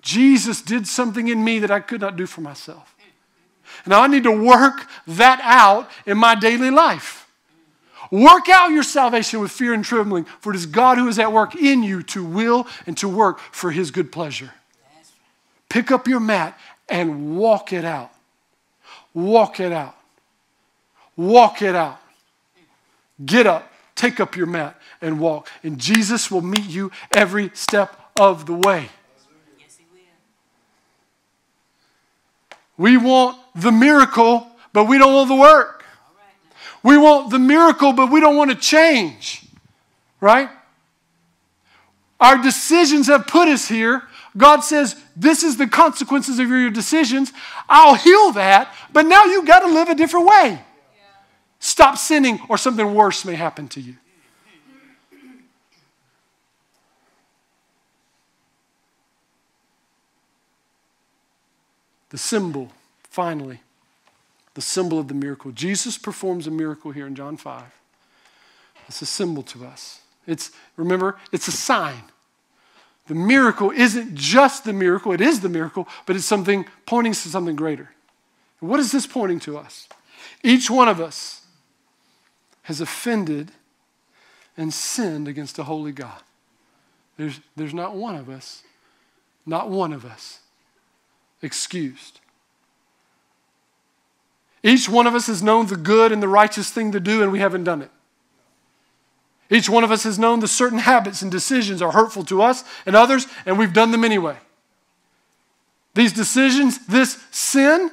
Jesus did something in me that I could not do for myself. Now I need to work that out in my daily life. Work out your salvation with fear and trembling, for it is God who is at work in you to will and to work for his good pleasure. Pick up your mat and walk it out. Walk it out. Walk it out. Get up, take up your mat, and walk. And Jesus will meet you every step of the way. We want the miracle, but we don't want the work. We want the miracle, but we don't want to change. Right? Our decisions have put us here. God says, This is the consequences of your decisions. I'll heal that, but now you've got to live a different way. Stop sinning, or something worse may happen to you. The symbol, finally, the symbol of the miracle. Jesus performs a miracle here in John 5. It's a symbol to us. It's, remember, it's a sign. The miracle isn't just the miracle, it is the miracle, but it's something pointing to something greater. What is this pointing to us? Each one of us has offended and sinned against a holy God. There's, there's not one of us, not one of us excused. Each one of us has known the good and the righteous thing to do, and we haven't done it. Each one of us has known the certain habits and decisions are hurtful to us and others, and we've done them anyway. These decisions, this sin,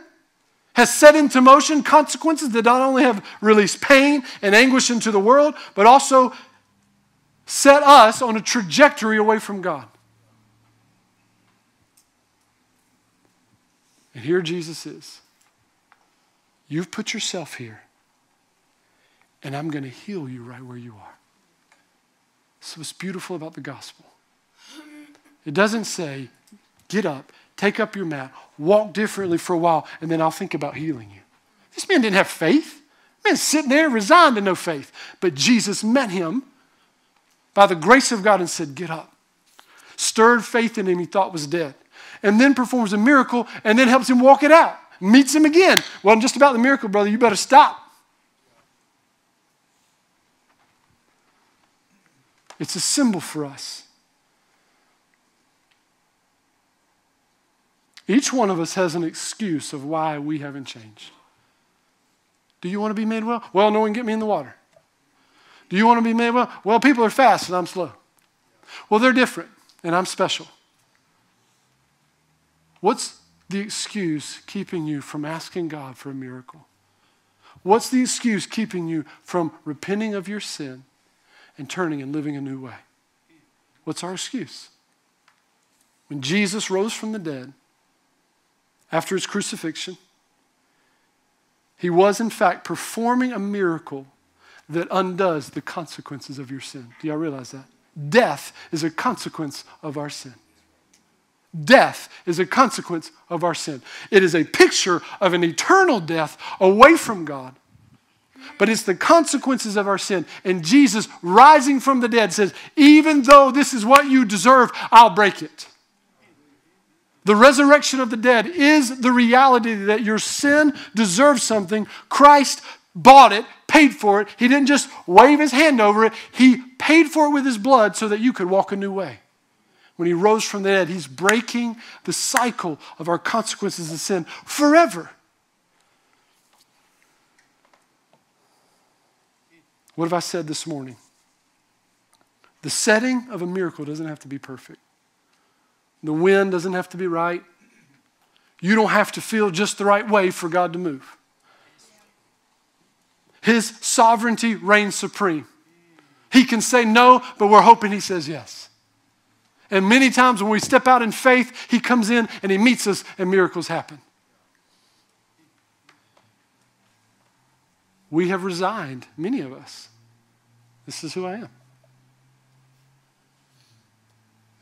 has set into motion consequences that not only have released pain and anguish into the world, but also set us on a trajectory away from God. And here Jesus is. You've put yourself here, and I'm going to heal you right where you are. So what's beautiful about the gospel. It doesn't say, get up, take up your mat, walk differently for a while, and then I'll think about healing you. This man didn't have faith. Man sitting there resigned to no faith. But Jesus met him by the grace of God and said, Get up. Stirred faith in him he thought was dead. And then performs a miracle and then helps him walk it out. Meets him again. Well, I'm just about the miracle, brother. You better stop. It's a symbol for us. Each one of us has an excuse of why we haven't changed. Do you want to be made well? Well, no one get me in the water. Do you want to be made well? Well, people are fast and I'm slow. Well, they're different and I'm special. What's the excuse keeping you from asking God for a miracle? What's the excuse keeping you from repenting of your sin and turning and living a new way? What's our excuse? When Jesus rose from the dead, after his crucifixion, he was, in fact, performing a miracle that undoes the consequences of your sin. Do y'all realize that? Death is a consequence of our sin. Death is a consequence of our sin. It is a picture of an eternal death away from God. But it's the consequences of our sin. And Jesus, rising from the dead, says, Even though this is what you deserve, I'll break it. The resurrection of the dead is the reality that your sin deserves something. Christ bought it, paid for it. He didn't just wave his hand over it, he paid for it with his blood so that you could walk a new way. When he rose from the dead, he's breaking the cycle of our consequences of sin forever. What have I said this morning? The setting of a miracle doesn't have to be perfect. The wind doesn't have to be right. You don't have to feel just the right way for God to move. His sovereignty reigns supreme. He can say no, but we're hoping He says yes. And many times when we step out in faith, He comes in and He meets us and miracles happen. We have resigned, many of us. This is who I am.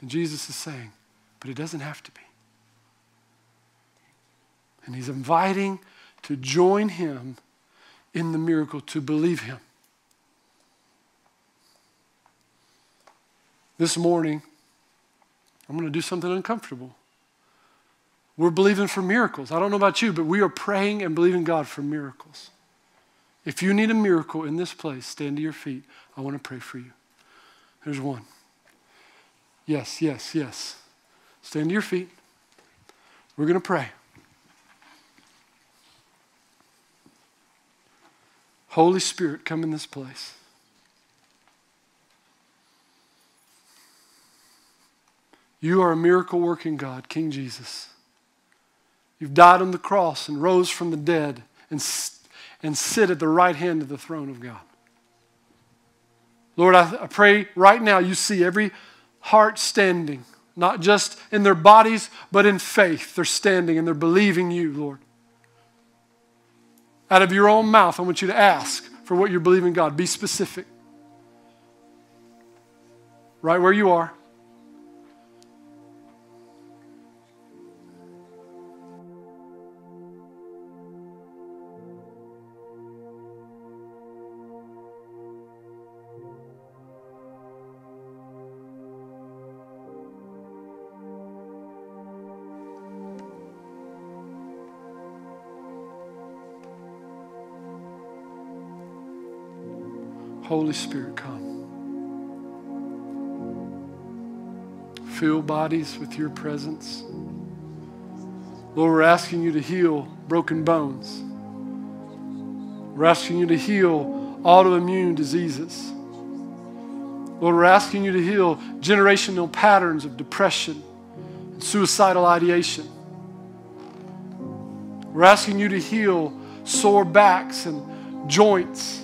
And Jesus is saying, but it doesn't have to be. And He's inviting to join Him in the miracle, to believe Him. This morning, I'm going to do something uncomfortable. We're believing for miracles. I don't know about you, but we are praying and believing God for miracles. If you need a miracle in this place, stand to your feet. I want to pray for you. There's one. Yes, yes, yes. Stand to your feet. We're going to pray. Holy Spirit, come in this place. You are a miracle working God, King Jesus. You've died on the cross and rose from the dead and, and sit at the right hand of the throne of God. Lord, I, I pray right now you see every heart standing, not just in their bodies, but in faith. They're standing and they're believing you, Lord. Out of your own mouth, I want you to ask for what you're believing God. Be specific. Right where you are. Holy Spirit, come. Fill bodies with your presence. Lord, we're asking you to heal broken bones. We're asking you to heal autoimmune diseases. Lord, we're asking you to heal generational patterns of depression and suicidal ideation. We're asking you to heal sore backs and joints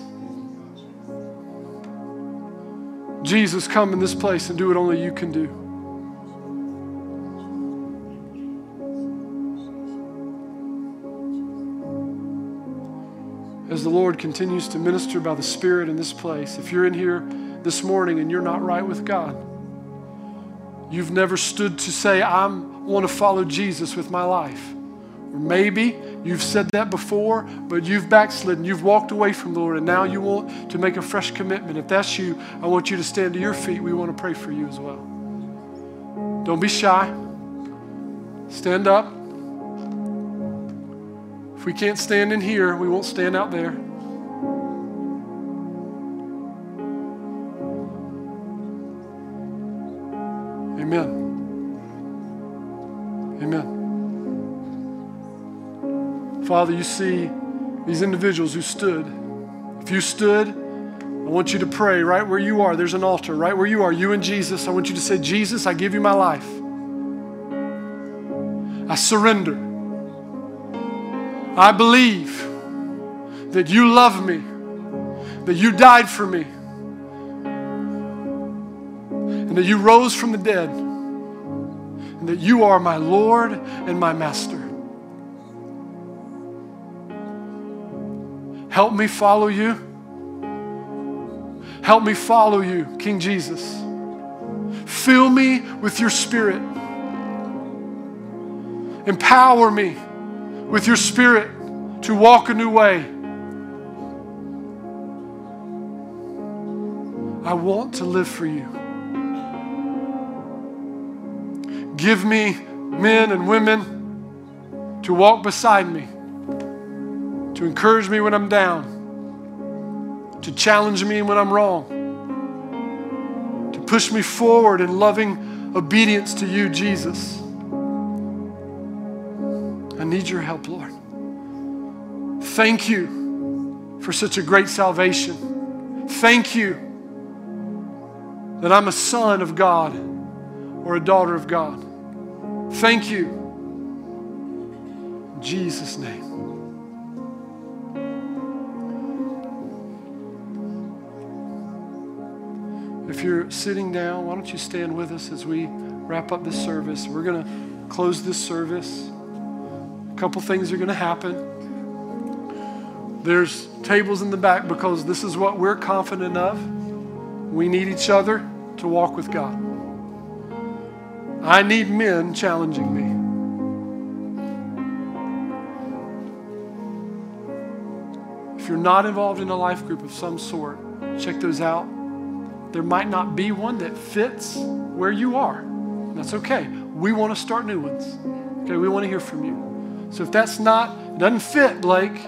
Jesus, come in this place and do what only you can do. As the Lord continues to minister by the Spirit in this place, if you're in here this morning and you're not right with God, you've never stood to say, I want to follow Jesus with my life. Or maybe You've said that before, but you've backslidden. You've walked away from the Lord, and now you want to make a fresh commitment. If that's you, I want you to stand to your feet. We want to pray for you as well. Don't be shy. Stand up. If we can't stand in here, we won't stand out there. Amen. Amen. Father, you see these individuals who stood. If you stood, I want you to pray right where you are. There's an altar right where you are, you and Jesus. I want you to say, Jesus, I give you my life. I surrender. I believe that you love me, that you died for me, and that you rose from the dead, and that you are my Lord and my Master. Help me follow you. Help me follow you, King Jesus. Fill me with your spirit. Empower me with your spirit to walk a new way. I want to live for you. Give me men and women to walk beside me, to encourage me when I'm down, to challenge me when I'm wrong, to push me forward in loving obedience to you, Jesus. I need your help, Lord. Thank you for such a great salvation. Thank you that I'm a son of God or a daughter of God. Thank you. In Jesus' name. You're sitting down, why don't you stand with us as we wrap up this service? We're going to close this service. A couple things are going to happen. There's tables in the back because this is what we're confident of. We need each other to walk with God. I need men challenging me. If you're not involved in a life group of some sort, check those out. There might not be one that fits where you are. That's okay. We want to start new ones. Okay, we want to hear from you. So if that's not, doesn't fit, Blake,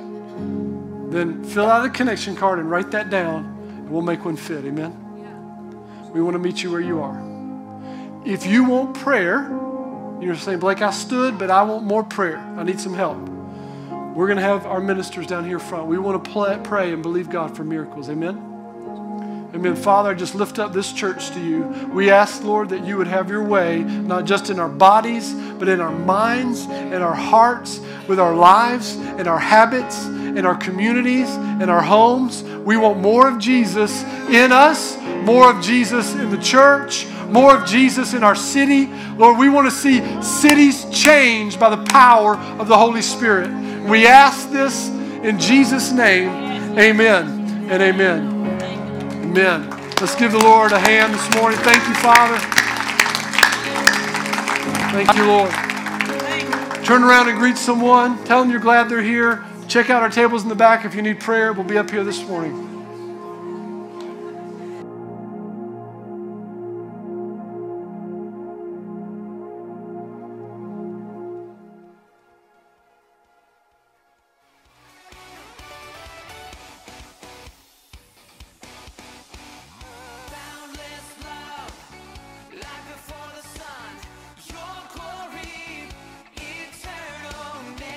then fill out a connection card and write that down, and we'll make one fit. Amen? We want to meet you where you are. If you want prayer, you're saying, Blake, I stood, but I want more prayer. I need some help. We're going to have our ministers down here front. We want to pray and believe God for miracles. Amen? Amen. Father, I just lift up this church to you. We ask, Lord, that you would have your way, not just in our bodies, but in our minds and our hearts, with our lives and our habits, in our communities, in our homes. We want more of Jesus in us, more of Jesus in the church, more of Jesus in our city. Lord, we want to see cities changed by the power of the Holy Spirit. We ask this in Jesus' name. Amen and amen. Amen. Let's give the Lord a hand this morning. Thank you, Father. Thank you, Lord. Turn around and greet someone. Tell them you're glad they're here. Check out our tables in the back if you need prayer. We'll be up here this morning.